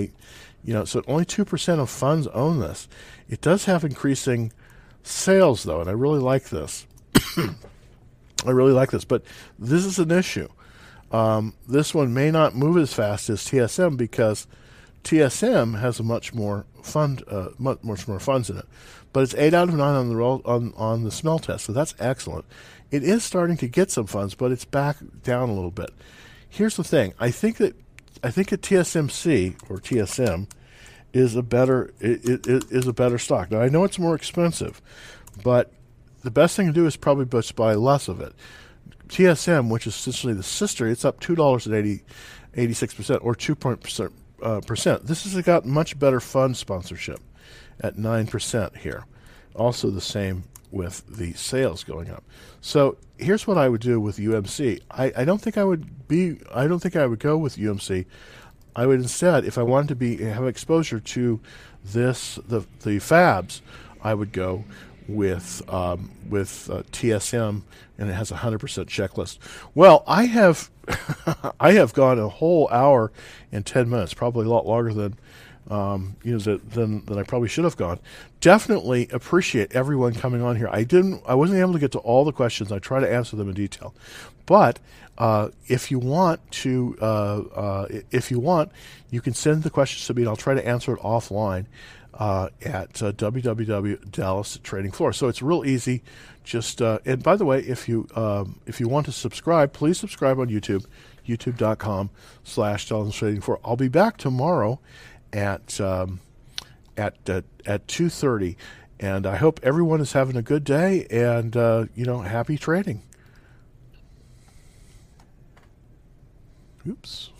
you know so only two percent of funds own this. It does have increasing sales, though, and I really like this. *coughs* I really like this, but this is an issue. Um, this one may not move as fast as TSM because TSM has much more fund, uh, much, much more funds in it. But it's eight out of nine on the roll, on on the smell test, so that's excellent. It is starting to get some funds, but it's back down a little bit. Here's the thing: I think that I think that TSMC or TSM is a better it, it, is a better stock. Now I know it's more expensive, but the best thing to do is probably just buy less of it. TSM, which is essentially the sister, it's up two dollars and 86 percent or two percent. Uh, percent. This has got much better fund sponsorship at nine percent here. Also the same with the sales going up. So here's what I would do with UMC. I, I don't think I would be. I don't think I would go with UMC. I would instead, if I wanted to be have exposure to this the the fabs, I would go with um, with uh, TSM, and it has a hundred percent checklist. Well, I have *laughs* I have gone a whole hour and ten minutes, probably a lot longer than um, you know than than I probably should have gone. Definitely appreciate everyone coming on here. I didn't I wasn't able to get to all the questions. I try to answer them in detail, but uh, if you want to, uh, uh, if you want, you can send the questions to me, and I'll try to answer it offline uh, at uh, Trading Floor. So it's real easy. Just uh, and by the way, if you um, if you want to subscribe, please subscribe on YouTube, youtube.com slash Dallas Trading Floor. I'll be back tomorrow at um, at uh, at two thirty, and I hope everyone is having a good day and uh, you know happy trading. Oops.